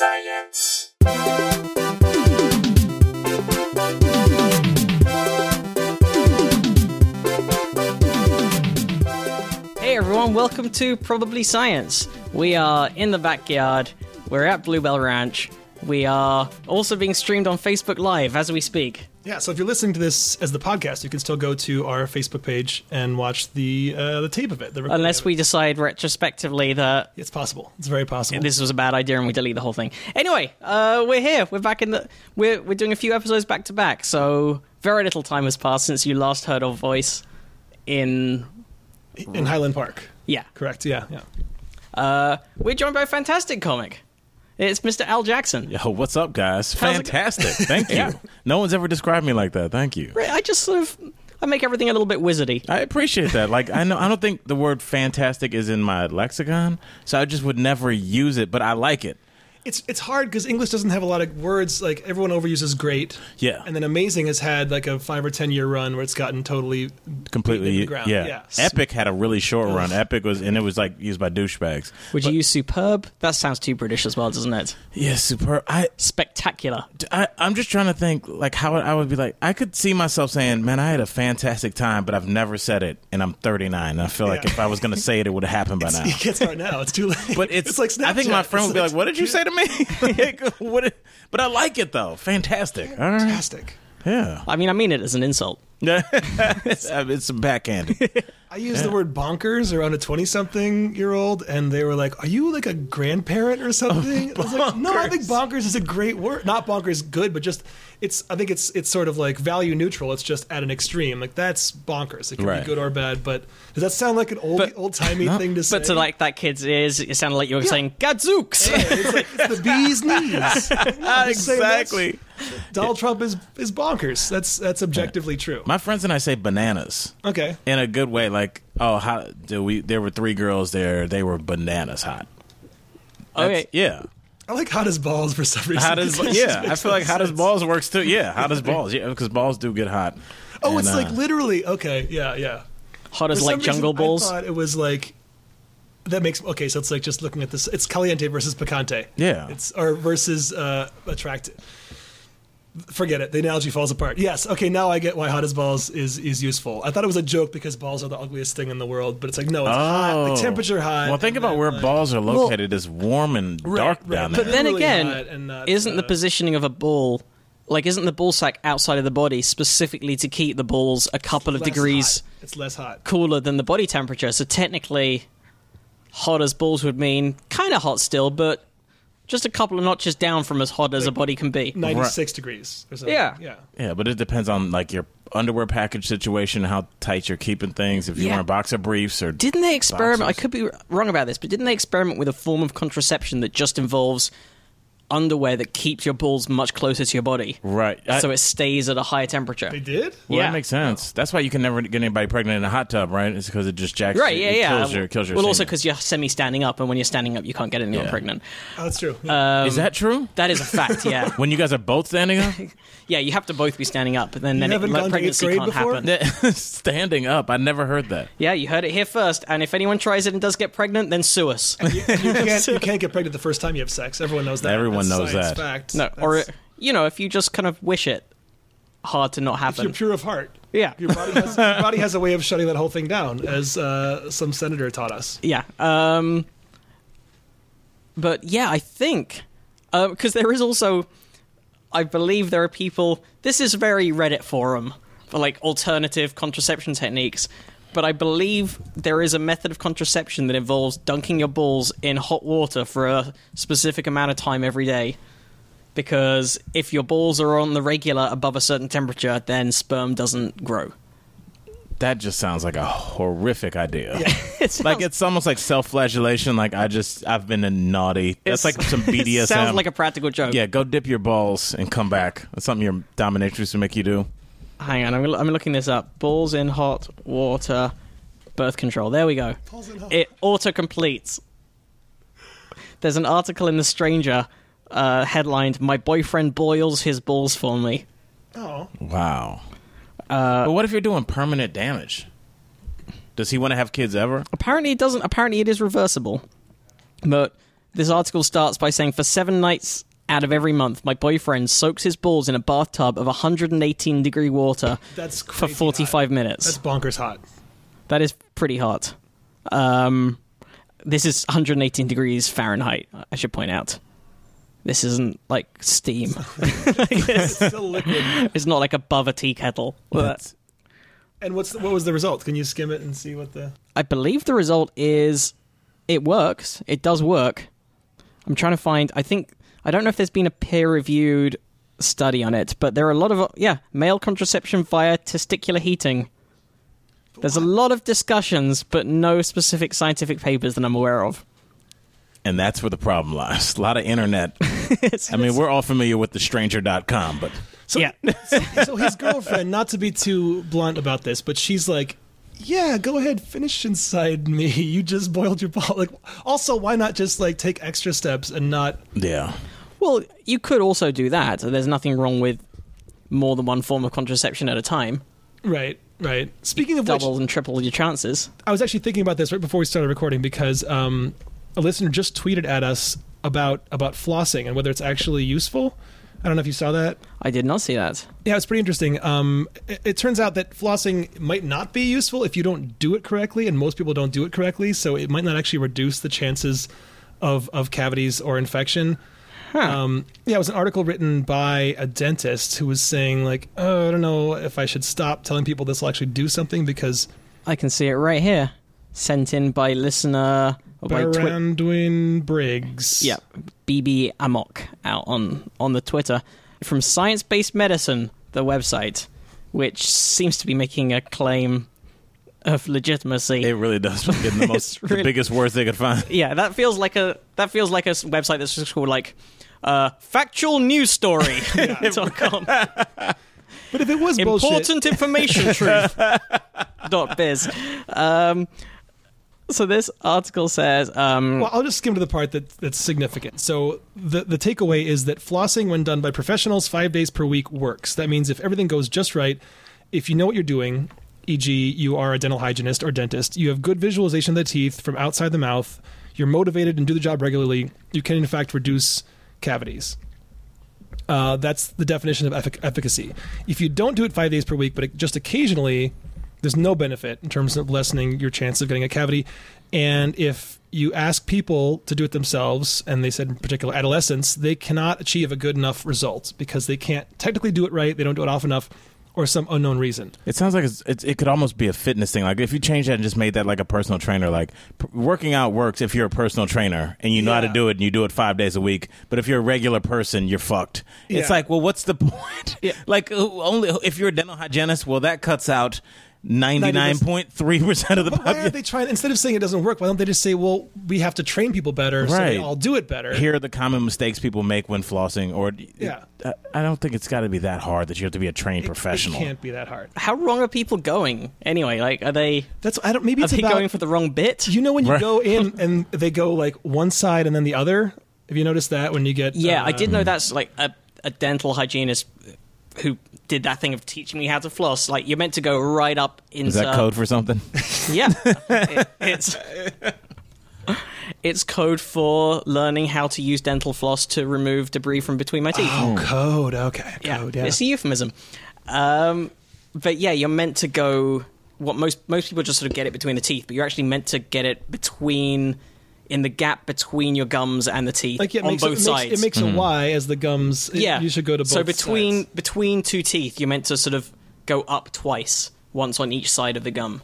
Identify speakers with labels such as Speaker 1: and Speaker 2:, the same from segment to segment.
Speaker 1: Science.
Speaker 2: Hey everyone, welcome to Probably Science. We are in the backyard. We're at Bluebell Ranch. We are also being streamed on Facebook Live as we speak.
Speaker 3: Yeah, so if you're listening to this as the podcast, you can still go to our Facebook page and watch the uh, the tape of it. The
Speaker 2: Unless
Speaker 3: of
Speaker 2: we
Speaker 3: it.
Speaker 2: decide retrospectively that
Speaker 3: it's possible. It's very possible.
Speaker 2: this was a bad idea and we delete the whole thing. Anyway, uh, we're here. We're back in the. We're we're doing a few episodes back to back. So very little time has passed since you last heard our voice. In
Speaker 3: in Highland Park.
Speaker 2: yeah,
Speaker 3: Correct. Yeah, yeah.
Speaker 2: uh, we're joined by a fantastic comic. It's Mr. Al Jackson.
Speaker 4: Yo, what's up, guys?
Speaker 2: How's
Speaker 4: Fantastic. Thank you.
Speaker 2: Yeah.
Speaker 4: No one's ever described me like that. Thank you.
Speaker 2: I just sort of I make everything a little bit wizardy.
Speaker 4: I appreciate that. Like, I know I don't think the word fantastic is in my lexicon, so I just would never use it, but I like it.
Speaker 3: It's it's hard because English doesn't have a lot of words. Like everyone overuses great.
Speaker 4: Yeah.
Speaker 3: And then amazing has had like a five or ten year run where it's gotten totally
Speaker 4: Completely.
Speaker 3: the ground.
Speaker 4: Yeah.
Speaker 3: Yeah.
Speaker 4: Epic had a really short run. Epic was, and it was like used by douchebags.
Speaker 2: Would you use superb? That sounds too British as well, doesn't it?
Speaker 4: Yeah, superb. I,
Speaker 2: Spectacular.
Speaker 4: I, I'm just trying to think, like, how I would be like, I could see myself saying, man, I had a fantastic time, but I've never said it, and I'm 39. And I feel like
Speaker 3: Yeah.
Speaker 4: if I was going to say it, it would have happened by now.
Speaker 3: You can't start now. It's too late.
Speaker 4: But it's,
Speaker 3: like
Speaker 4: I think my friend
Speaker 3: It's
Speaker 4: would be like, "What did you say to me?" like, what? it- But I like it though. Fantastic. All right.
Speaker 3: Fantastic.
Speaker 4: Yeah.
Speaker 2: I mean, I mean it as an insult.
Speaker 4: it's, it's some backhanded.
Speaker 3: I used the word bonkers around a 20 something year old, and they were like, Are you like a grandparent or something? I was like, No, I think bonkers is a great word. Not bonkers good, but just, it's, I think it's it's sort of like value neutral. It's just at an extreme. Like, that's bonkers. It can
Speaker 4: Right.
Speaker 3: be good or bad, but does that sound like an old
Speaker 2: But-
Speaker 3: old timey thing to say?
Speaker 2: But to like that kid's ears, it sounded like you were saying "Gadzooks."
Speaker 3: Yeah, it's like it's the bee's knees. No, I'm just saying that's-
Speaker 4: exactly.
Speaker 3: Donald Trump is is bonkers. That's that's objectively true.
Speaker 4: My friends and I say bananas
Speaker 3: Okay.
Speaker 4: in a good way. Like, oh, how do we? There were three girls there. They were bananas hot. That's-
Speaker 2: Okay.
Speaker 4: Yeah.
Speaker 3: I like hot as balls for some reason.
Speaker 4: How does?
Speaker 3: It
Speaker 4: Yeah. I feel like
Speaker 3: no
Speaker 4: hot as balls works too. Yeah. Hot as balls. Yeah, because balls do get hot.
Speaker 3: Oh,
Speaker 4: And,
Speaker 3: it's like
Speaker 4: uh,
Speaker 3: literally okay. Yeah, yeah.
Speaker 2: Hot as like
Speaker 3: some reason,
Speaker 2: jungle balls.
Speaker 3: I thought it was like that makes okay. So it's like just looking at this. It's caliente versus picante.
Speaker 4: Yeah.
Speaker 3: It's or versus uh, attractive. Forget it. The analogy falls apart. Yes. Okay. Now I get why hot as balls is is useful. I thought it was a joke because balls are the ugliest thing in the world, but it's like no, it's hot.
Speaker 4: Oh.
Speaker 3: The temperature hot.
Speaker 4: Well, think about where
Speaker 3: like-
Speaker 4: balls are located. it's warm and
Speaker 3: Right,
Speaker 4: dark
Speaker 3: right.
Speaker 4: down
Speaker 3: But.
Speaker 2: Then
Speaker 3: Literally
Speaker 2: again,
Speaker 3: not,
Speaker 2: isn't the
Speaker 3: uh,
Speaker 2: positioning of a ball like isn't the ball sack outside of the body specifically to keep the balls a couple of degrees
Speaker 3: hot. It's less hot.
Speaker 2: cooler than the body temperature? So technically, hot as balls would mean kind of hot still, but just a couple of notches down from as hot as a body can be.
Speaker 3: Ninety six degrees. Or something.
Speaker 2: Yeah.
Speaker 3: Yeah.
Speaker 4: Yeah, but it depends on like your underwear package situation, how tight you're keeping things. If you're
Speaker 2: Yeah.
Speaker 4: wearing boxer briefs or
Speaker 2: Didn't they experiment? I could be wrong about this, but didn't they experiment with a form of contraception that just involves underwear that keeps your balls much closer to your body,
Speaker 4: right, I-
Speaker 2: so it stays at a higher temperature?
Speaker 3: They did.
Speaker 4: well,
Speaker 2: yeah.
Speaker 4: that makes sense. That's why you can never get anybody pregnant in a hot tub, right? It's because it just jacks.
Speaker 2: Right,
Speaker 4: it,
Speaker 2: yeah,
Speaker 4: it
Speaker 2: yeah.
Speaker 4: Kills your, kills your
Speaker 2: well, also because you're semi-standing up, and when you're standing up, you can't get anyone
Speaker 4: Yeah.
Speaker 2: pregnant.
Speaker 3: Oh, that's true.
Speaker 4: Um, is that true?
Speaker 2: That is a fact. Yeah,
Speaker 4: When you guys are both standing up,
Speaker 2: yeah. You have to both be standing up, and then, then it,
Speaker 3: haven't
Speaker 2: like,
Speaker 3: gone to eighth
Speaker 2: pregnancy
Speaker 3: grade
Speaker 2: can't
Speaker 3: before?
Speaker 2: happen.
Speaker 4: standing up. I never heard that.
Speaker 2: Yeah, you heard it here first. And if anyone tries it and does get pregnant, then sue us.
Speaker 3: you, you can't you can't get pregnant the first time you have sex. Everyone knows that.
Speaker 4: Everyone
Speaker 3: That's
Speaker 4: knows that.
Speaker 3: Fact.
Speaker 2: no, or you know, if you just kind of wish it, hard to not
Speaker 3: if you're pure of heart.
Speaker 2: Yeah.
Speaker 3: Your body has your body has a way of shutting that whole thing down, as uh, some senator taught us.
Speaker 2: Yeah. Um, but yeah, I think because there is also, I believe there are people. This is very Reddit forum for like alternative contraception techniques. But I believe there is a method of contraception that involves dunking your balls in hot water for a specific amount of time every day. Because if your balls are on the regular above a certain temperature, then sperm doesn't grow.
Speaker 4: That just sounds like a horrific idea.
Speaker 2: It's
Speaker 4: Like it's almost like self-flagellation. Like I just I've been a naughty. That's like some BDSM.
Speaker 2: sounds like a practical joke.
Speaker 4: yeah. Go dip your balls and come back. That's something your dominatrix would make you do.
Speaker 2: Hang on, I'm, I'm looking this up. Balls in hot water, birth control. There we go. It auto completes. There's an article in The Stranger uh, headlined "My boyfriend boils his balls for me."
Speaker 3: Oh,
Speaker 4: Wow. but what if you're doing permanent damage? Does he want to have kids ever?
Speaker 2: Apparently, it doesn't. Apparently, it is reversible. But This article starts by saying for seven nights out of every month, my boyfriend soaks his balls in a bathtub of 118 degree water
Speaker 3: That's
Speaker 2: for 45
Speaker 3: hot.
Speaker 2: minutes.
Speaker 3: That's bonkers hot.
Speaker 2: That is pretty hot. Um, this is 118 degrees Fahrenheit. I should point out. This isn't like steam.
Speaker 3: It's still liquid.
Speaker 2: it's not like above a tea kettle.
Speaker 4: That's-
Speaker 3: And what's the, what was the result? Can you skim it and see what the?
Speaker 2: I believe the result is it works. It does work. I'm trying to find. I think I don't know if there's been a peer-reviewed study on it, but there are a lot of yeah male contraception via testicular heating. There's a lot of discussions, but no specific scientific papers that I'm aware of.
Speaker 4: and that's where the problem lies. A lot of internet. I mean, we're all familiar with the stranger.com, but
Speaker 3: So,
Speaker 2: yeah,
Speaker 3: so his girlfriend, not to be too blunt about this, but she's like, "Yeah, go ahead, finish inside me. You just boiled your ball." Like, also, why not just like take extra steps and not?
Speaker 4: yeah.
Speaker 2: well, you could also do that. There's nothing wrong with more than one form of contraception at a time.
Speaker 3: Right, right. Speaking of which,
Speaker 2: and triple your chances.
Speaker 3: I was actually thinking about this right before we started recording because um, a listener just tweeted at us about about flossing and whether it's actually useful. I don't know if you saw that.
Speaker 2: I did not see that.
Speaker 3: Yeah, it's pretty interesting. Um, it, it turns out that flossing might not be useful if you don't do it correctly, and most people don't do it correctly. So it might not actually reduce the chances of of cavities or infection. Um, yeah, it was an article written by a dentist who was saying like, oh, I don't know if I should stop telling people this will actually do something because
Speaker 2: I can see it right here. Sent in by listener or by Twi-
Speaker 3: Briggs.
Speaker 2: yeah, BB Amok out on on the Twitter from Science Based Medicine, the website, which seems to be making a claim of legitimacy.
Speaker 4: It really does get the most,
Speaker 2: It's really-
Speaker 4: the biggest words they could find.
Speaker 2: yeah, that feels like a that feels like a s- website that's just called like uh, factual news story. dot com.
Speaker 3: But if it was bullshit,
Speaker 2: Important information truth. dot biz. Um, so this article says um,
Speaker 3: Well, I'll just skim to the part that that's significant. So the the takeaway is that flossing, when done by professionals, five days per week works. That means if everything goes just right, if you know what you're doing, e.g., you are a dental hygienist or dentist, you have good visualization of the teeth from outside the mouth, you're motivated and do the job regularly, you can in fact reduce cavities. Uh, that's the definition of effic- efficacy. If you don't do it five days per week, but just occasionally, there's no benefit in terms of lessening your chance of getting a cavity. And if you ask people to do it themselves, and they said in particular adolescents, they cannot achieve a good enough result because they can't technically do it right, they don't do it often enough, or some unknown reason.
Speaker 4: It sounds like it's, it's, it could almost be a fitness thing. Like if you change that and just made that like a personal trainer, like p- working out works if you're a personal trainer and you know how to do it and you do it five days a week. But if you're a regular person, you're fucked. It's like, well, what's the point?
Speaker 2: Yeah.
Speaker 4: Like only if you're a dental hygienist, well, that cuts out ninety nine point three percent of the
Speaker 3: But why are
Speaker 4: population.
Speaker 3: they trying, instead of saying it doesn't work, why don't they just say, well, we have to train people better so they all do it better?
Speaker 4: Here are the common mistakes people make when flossing, or
Speaker 3: Yeah.
Speaker 4: I, I don't think it's got to be that hard that you have to be a trained
Speaker 3: It-
Speaker 4: professional.
Speaker 3: It can't be that hard.
Speaker 2: how wrong are people going anyway? Like, are they
Speaker 3: That's I don't. Maybe it's
Speaker 2: they
Speaker 3: about
Speaker 2: going for the wrong bit?
Speaker 3: You know when you
Speaker 4: Right.
Speaker 3: go in and they go like one side and then the other. Have you noticed that when you get?
Speaker 2: Yeah,
Speaker 3: uh,
Speaker 2: I did know that's like a, a dental hygienist who did that thing of teaching me how to floss. Like you're meant to go right up into
Speaker 4: Is that code for something?
Speaker 2: Yeah, It- it's it's code for learning how to use dental floss to remove debris from between my teeth.
Speaker 3: Oh, code. Okay,
Speaker 2: yeah,
Speaker 3: code. Yeah.
Speaker 2: it's a euphemism. Um, but yeah, you're meant to go. What most most people just sort of get it between the teeth, but you're actually meant to get it between in the gap between your gums and the teeth
Speaker 3: like yeah, it
Speaker 2: on
Speaker 3: makes,
Speaker 2: both
Speaker 3: it,
Speaker 2: sides.
Speaker 3: makes, it makes a mm-hmm. Y as the gums. it-
Speaker 2: yeah,
Speaker 3: you should go to both.
Speaker 2: So between
Speaker 3: sides.
Speaker 2: between two teeth, you're meant to sort of go up twice, once on each side of the gum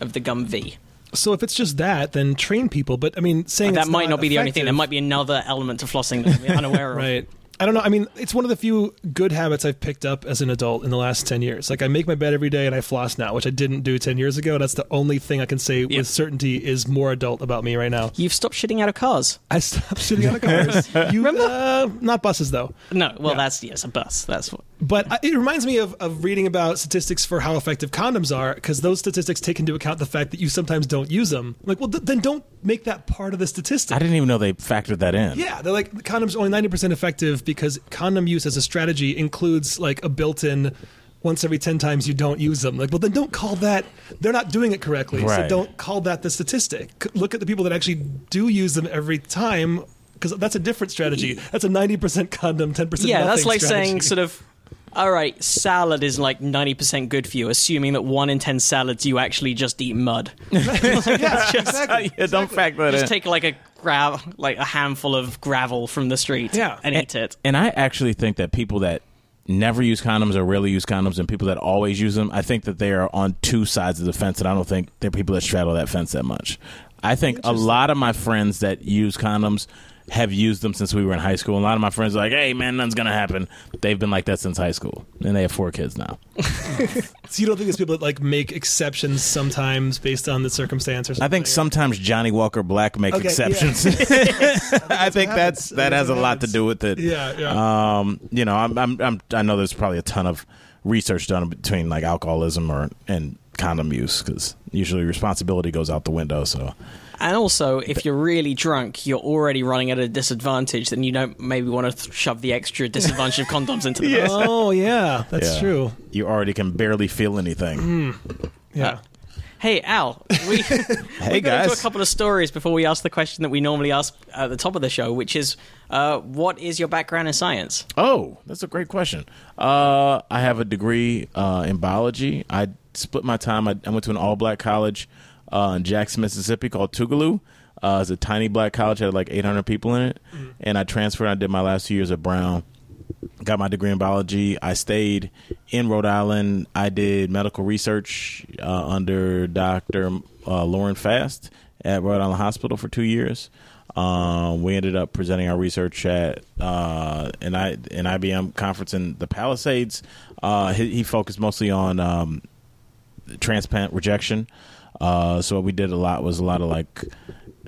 Speaker 2: of the gum V.
Speaker 3: So if it's just that, then train people. But I mean, saying
Speaker 2: that
Speaker 3: it's
Speaker 2: might not, be the only thing. There might be another element to flossing that we're unaware of.
Speaker 3: Right. I don't know. I mean, it's one of the few good habits I've picked up as an adult in the last 10 years. Like, I make my bed every day and I floss now, which I didn't do 10 years ago. That's the only thing I can say
Speaker 2: Yeah.
Speaker 3: with certainty is more adult about me right now.
Speaker 2: You've stopped shitting out of cars.
Speaker 3: I stopped shitting out of cars. You,
Speaker 2: Remember?
Speaker 3: Uh, not buses, though.
Speaker 2: No, well,
Speaker 3: Yeah.
Speaker 2: that's yes, a bus. That's what.
Speaker 3: But I- it reminds me of, of reading about statistics for how effective condoms are, because those statistics take into account the fact that you sometimes don't use them. Like, well, th- then don't make that part of the statistic.
Speaker 4: I didn't even know they factored that in.
Speaker 3: Yeah, they're like condoms are only ninety percent effective because condom use as a strategy includes like a built-in once every ten times you don't use them. Like, well, then don't call that. They're not doing it correctly, so don't call that the statistic. Look at the people that actually do use them every time. because that's a different strategy. That's a ninety percent condom, ten percent.
Speaker 2: yeah, that's like saying sort of. All right, salad is like ninety percent good for you, assuming that one in ten salads you actually just eat mud.
Speaker 3: yeah, exactly.
Speaker 4: yeah, don't factor that
Speaker 2: Just
Speaker 4: in.
Speaker 2: take like a grav, like a handful of gravel from the street,
Speaker 3: Yeah.
Speaker 2: and eat it.
Speaker 4: And I actually think that people that never use condoms or rarely use condoms and people that always use them, I think that they are on two sides of the fence, and I don't think they're people that straddle that fence that much. I think a lot of my friends that use condoms have used them since we were in high school. A lot of my friends are like, hey, man, nothing's to happen. They've been like that since high school. And they have four kids now.
Speaker 3: So you don't think there's people that like make exceptions sometimes based on the circumstance or something?
Speaker 4: I think sometimes Johnnie Walker Black make
Speaker 3: Okay, yeah.
Speaker 4: exceptions. I think that's.
Speaker 3: I
Speaker 4: that
Speaker 3: think
Speaker 4: has a
Speaker 3: that's
Speaker 4: lot to do with it.
Speaker 3: Yeah, yeah.
Speaker 4: Um, you know, I'm, I'm, I'm, I know there's probably a ton of research done between like alcoholism or and condom use because usually responsibility goes out the window. So
Speaker 2: And also, if you're really drunk, you're already running at a disadvantage. Then you don't maybe want to th- shove the extra disadvantage of condoms into the mix.
Speaker 3: Oh yeah, that's
Speaker 4: yeah,
Speaker 3: true.
Speaker 4: You already can barely feel anything.
Speaker 3: Yeah.
Speaker 2: Hey Al, we
Speaker 4: Hey
Speaker 2: we got into a couple of stories before we ask the question that we normally ask at the top of the show, which is, uh, what is your background in science?
Speaker 4: Oh, that's a great question. Uh, I have a degree uh, in biology. I split my time. I, I went to an all black college uh, in Jackson, Mississippi called Tougaloo. Uh, it's a tiny black college, had like 800 people in it. And I transferred. I did my last two years at Brown. Got my degree in biology. I stayed in Rhode Island. I did medical research uh, under Dr. Uh, Loren Fast at Rhode Island Hospital for two years. Um, we ended up presenting our research at uh, an, I, an IBM conference in the Palisades. Uh, he, he focused mostly on um, transplant rejection. Uh, so what we did a lot was a lot of like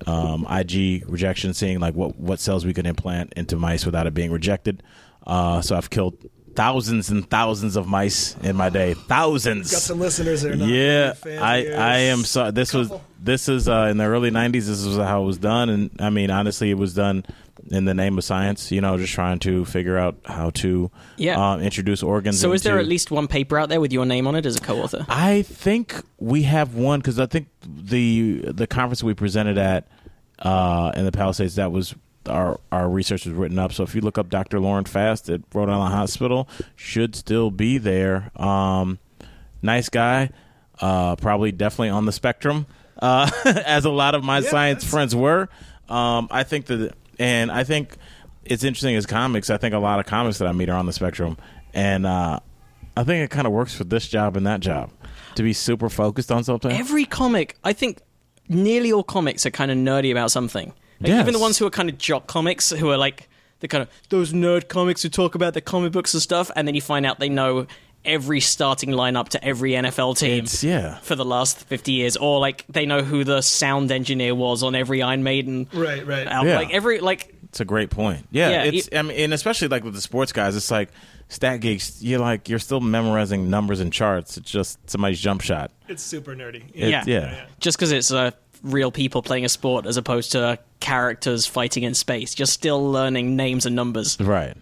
Speaker 4: um, IG rejection, seeing like what what cells we could implant into mice without it being rejected. Uh, so I've killed thousands and thousands of mice in my day. Thousands.
Speaker 3: Got some listeners not
Speaker 4: yeah,
Speaker 3: big fans of
Speaker 4: I. I am sorry. This was this is uh, in the early '90s. This is how it was done, and I mean honestly, it was done in the name of science. You know, just trying to figure out how to
Speaker 2: Yeah.
Speaker 4: um, introduce organs.
Speaker 2: So, is there at least one paper out there with your name on it as a co-author?
Speaker 4: I think we have one because I think the the conference we presented at uh, in the Palisades that was our our research was written up. So if you look up Dr. Loren Fast at Rhode Island Hospital, should still be there. Um, nice guy, uh, probably definitely on the spectrum, uh, as a lot of my
Speaker 3: Yeah,
Speaker 4: science friends were. Um, I think that, and I think it's interesting as comics. I think a lot of comics that I meet are on the spectrum, and uh, I think it kind of works for this job and that job to be super focused on something.
Speaker 2: Every comic, I think, nearly all comics are kind of nerdy about something. Like,
Speaker 4: Yes.
Speaker 2: Even the ones who are kind of jock comics, who are like the kind of those nerd comics who talk about the comic books and stuff, and then you find out they know every starting lineup to every NFL team
Speaker 4: It's- yeah.
Speaker 2: for the last 50 years, or like they know who the sound engineer was on every Iron Maiden
Speaker 3: Right, right.
Speaker 2: album.
Speaker 4: Yeah.
Speaker 2: Like every like
Speaker 4: It's a great point. Yeah,
Speaker 2: Yeah,
Speaker 4: it's I mean, and especially like with the sports guys, it's like stat geeks. You're like you're still memorizing numbers and charts. It's just somebody's jump shot.
Speaker 3: It's super nerdy.
Speaker 4: It-
Speaker 2: Yeah.
Speaker 4: yeah.
Speaker 2: just because it's uh, real people playing a sport as opposed to characters fighting in space. You're still learning names and numbers.
Speaker 4: Right.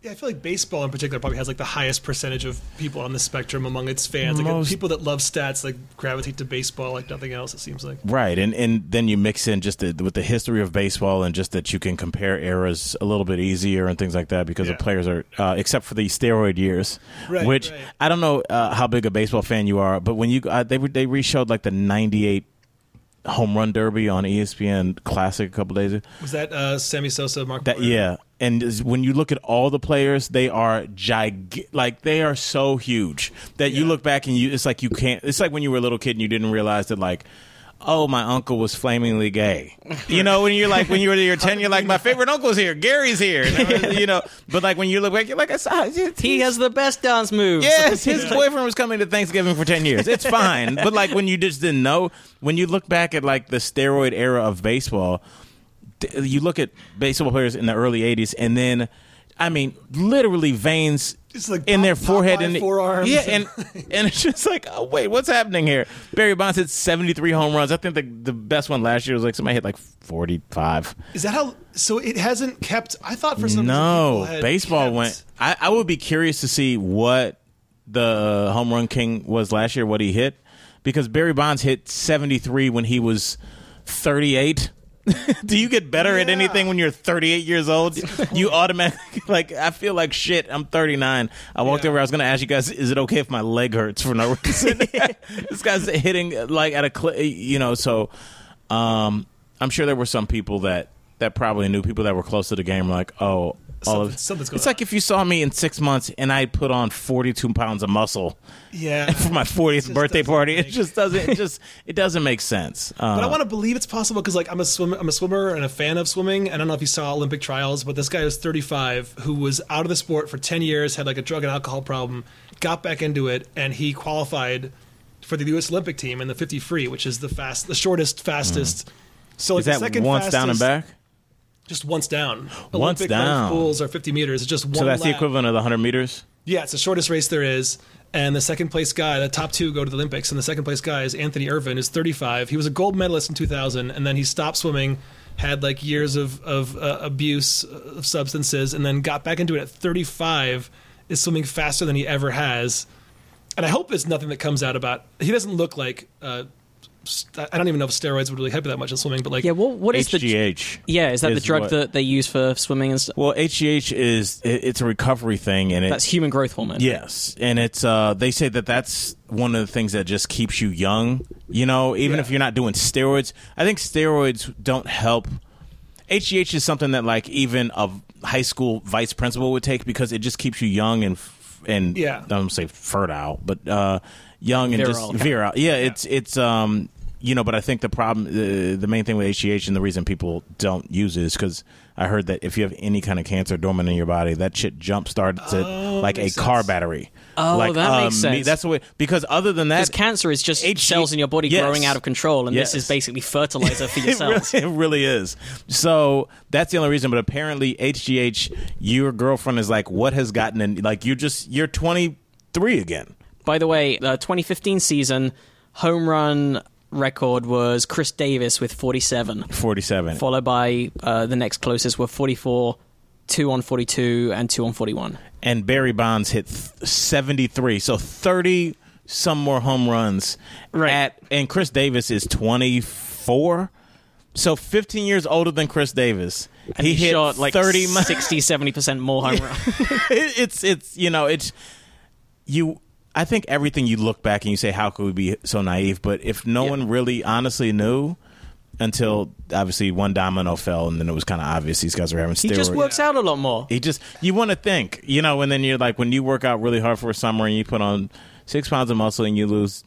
Speaker 3: Yeah, I feel like baseball in particular probably has like the highest percentage of people on the spectrum among its fans. Like people that love stats like gravitate to baseball like nothing else. It seems like.
Speaker 4: Right, and and then you mix in just the, with the history of baseball and just that you can compare eras a little bit easier and things like that because
Speaker 3: Yeah.
Speaker 4: the players are, uh, except for the steroid years,
Speaker 3: Right,
Speaker 4: which
Speaker 3: right.
Speaker 4: I don't know uh, how big a baseball fan you are, but when you uh, they they re-showed like the '98 home run derby on ESPN Classic a couple days ago.
Speaker 3: Was that uh, Sammy Sosa, Mark?
Speaker 4: That yeah, and when you look at all the players, they are gig like they are so huge that you look back and you it's like you can't. It's like when you were a little kid and you didn't realize that like. Oh, my uncle was flamingly gay. You know, when you're like, when you were you're ten, you're like, my favorite uncle's here, Gary's here. You know, but like when you look back, you're like, I uh, saw.
Speaker 2: He has the best dance moves.
Speaker 4: Yes, his boyfriend was coming to Thanksgiving for 10 years. It's fine. but like when you just didn't know, when you look back at like the steroid era of baseball, you look at baseball players in the early 80s and then I mean, literally veins
Speaker 3: Like
Speaker 4: in their forehead and
Speaker 3: forearms.
Speaker 4: Yeah, and and it's just like, oh wait, what's happening here? Barry Bonds hit 73 home runs. I think the the best one last year was like somebody hit like 45.
Speaker 3: Is that how? So it hasn't kept. I thought for some
Speaker 4: No,
Speaker 3: reason people had
Speaker 4: baseball
Speaker 3: kept-
Speaker 4: went. I, I would be curious to see what the uh, home run king was last year, what he hit, because Barry Bonds hit 73 when he was 38. Do you get better at anything when you're 38 years old? You automatically like I feel like shit. I'm 39. I walked
Speaker 3: Yeah.
Speaker 4: over. I was gonna ask you guys, is it okay if my leg hurts for no reason? this guy's hitting like at a cl- you know. So um, I'm sure there were some people that that probably knew people that were close to the game. Like, oh, all of
Speaker 3: something's going
Speaker 4: It's like if you saw me in six months and I put on 42 pounds of muscle
Speaker 3: Yeah.
Speaker 4: for my 40th birthday party. It just doesn't. It just it doesn't make sense. Uh,
Speaker 3: But I want to believe it's possible because, like, I'm a swimmer. I'm a swimmer and a fan of swimming. And I don't know if you saw Olympic trials, but this guy was 35, who was out of the sport for 10 years, had like a drug and alcohol problem, got back into it, and he qualified for the U.S. Olympic team in the 50 free, which is the fast, the shortest, fastest. So like
Speaker 4: is
Speaker 3: the
Speaker 4: that
Speaker 3: second
Speaker 4: once down and back?
Speaker 3: Just once down.
Speaker 4: Once
Speaker 3: Olympic
Speaker 4: down.
Speaker 3: pools are 50 meters. It's just one.
Speaker 4: So that's the equivalent of the 100 meters.
Speaker 3: Yeah, it's the shortest race there is. And the second place guy, the top two go to the Olympics, and the second place guy is Anthony Ervin, is 35. He was a gold medalist in 2000, and then he stopped swimming, had like years of, of uh, abuse of substances, and then got back into it at 35, is swimming faster than he ever has. And I hope there's nothing that comes out about. He doesn't look like. Uh, I don't even know if steroids would really help you that much in swimming, but like.
Speaker 2: Yeah, what what is the
Speaker 4: HGH.
Speaker 2: yeah? Is that the drug
Speaker 4: what-
Speaker 2: that they use for swimming and stuff?
Speaker 4: Well, HGH is it, it's a recovery thing, and it,
Speaker 2: That's human growth hormone.
Speaker 4: yes, and it's uh, they say that that's one of the things that just keeps you young. You know, even
Speaker 3: Yeah.
Speaker 4: if you're not doing steroids, I think steroids don't help. HGH is something that like even a high school vice principal would take because it just keeps you young and and
Speaker 3: Yeah.
Speaker 4: I don't say fertile, but uh, young and
Speaker 2: Virile.
Speaker 4: just virile. Yeah, it's it's um you know, but I think the problem, the the main thing with HGH and the reason people don't use it is because I heard that if you have any kind of cancer dormant in your body, that shit jump starts it
Speaker 3: Oh,
Speaker 4: like a
Speaker 3: makes
Speaker 4: car battery.
Speaker 2: Oh,
Speaker 4: like,
Speaker 2: that makes um,
Speaker 4: me-
Speaker 2: sense.
Speaker 4: That's the way because other than
Speaker 2: Because
Speaker 4: that,
Speaker 2: cancer is just
Speaker 4: HG
Speaker 2: cells in your body
Speaker 4: yes.
Speaker 2: growing out of control, and this is basically fertilizer for your
Speaker 4: it really, it really is. So that's the only reason. But apparently, HGH, your girlfriend is like, what has gotten in? Like you're just you're 23 again.
Speaker 2: By the way, uh, the 2015 season home run record was Chris Davis with 47,
Speaker 4: 47.
Speaker 2: followed by uh, the next closest were 44, two on 42, and two on 41.
Speaker 4: and Barry Bonds hit th- 73. So 30 some more home runs.
Speaker 2: Right.
Speaker 4: At, and Chris Davis is 24. So 15 years older than Chris Davis. he, hit
Speaker 2: shot like
Speaker 4: 30
Speaker 2: 60, 70 percent more home runs.
Speaker 4: it's it's you know it's you I think everything you look back and you say how could we be so naive but if no
Speaker 2: Yeah.
Speaker 4: one really honestly knew until obviously one domino fell and then it was kind of obvious these guys were having
Speaker 2: He just works out a lot more.
Speaker 4: He just you want to think, you know, and then you're like when you work out really hard for a summer and you put on six pounds of muscle and you lose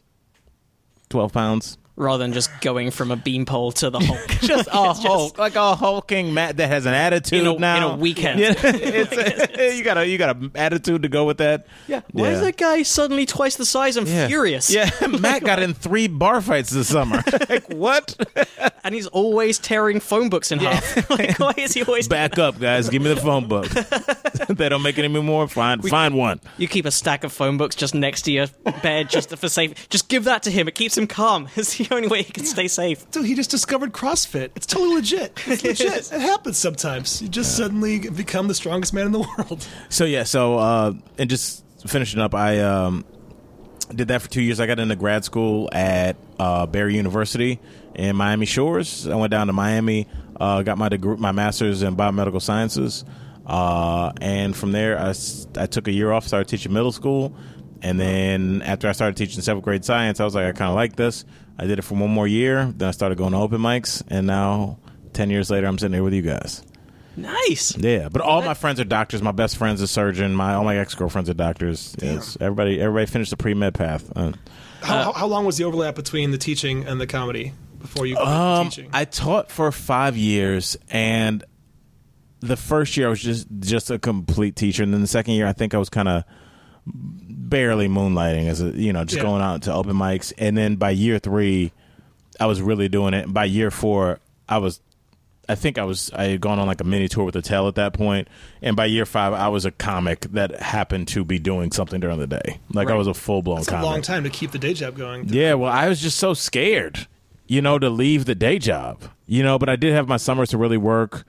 Speaker 4: twelve pounds.
Speaker 2: Rather than just going from a beanpole to the Hulk.
Speaker 4: Just a Hulk, like a hulking Matt that has an attitude
Speaker 2: In a-
Speaker 4: now.
Speaker 2: in a weekend.
Speaker 4: Yeah, it's, you got a you got an attitude to go with that.
Speaker 2: yeah. Why is that guy suddenly twice the size and
Speaker 4: Yeah.
Speaker 2: furious?
Speaker 4: Yeah, Matt got in three bar fights this summer. like what?
Speaker 2: And he's always tearing phone books in half. like, why is he always
Speaker 4: Back up, guys. Give me the phone book. they don't make it anymore. Find find one.
Speaker 2: You keep a stack of phone books just next to your bed just for safe. Just give that to him. It keeps him calm. The only way he can stay safe.
Speaker 3: Dude, he just discovered CrossFit. It's totally legit. It's legit. it happens sometimes. You just suddenly become the strongest man in the world.
Speaker 4: So yeah, so uh, and just finishing up, I um, did that for two years. I got into grad school at uh, Barry University in Miami Shores. I went down to Miami, uh, got my degree, my master's in biomedical sciences, uh, and from there I, s- I took a year off, started teaching middle school, and then after I started teaching seventh grade science, I was like, I kind of like this. I did it for one more year, then I started going to open mics, and now ten years later, I'm sitting here with you guys.
Speaker 2: Nice.
Speaker 4: Yeah, but all my friends are doctors. My best friend's a surgeon. My all my ex girlfriends are doctors. Yes, everybody everybody finished the pre med path. Uh,
Speaker 3: How, how, how long was the overlap between the teaching and the comedy before you quit
Speaker 4: um,
Speaker 3: teaching?
Speaker 4: I taught for five years, and the first year I was just just a complete teacher, and then the second year I think I was kind of barely moonlighting as a you know just
Speaker 3: Yeah.
Speaker 4: going out to open mics, and then by year three I was really doing it. By year four I was. I think I was I had gone on like a mini tour with the tail at that point, and by year five I was a comic that happened to be doing something during the day. Like I was a full blown
Speaker 3: That's
Speaker 4: comic.
Speaker 3: a long time to keep the day job going.
Speaker 4: Yeah, well, I was just so scared, you know, to leave the day job, you know. But I did have my summers to really work,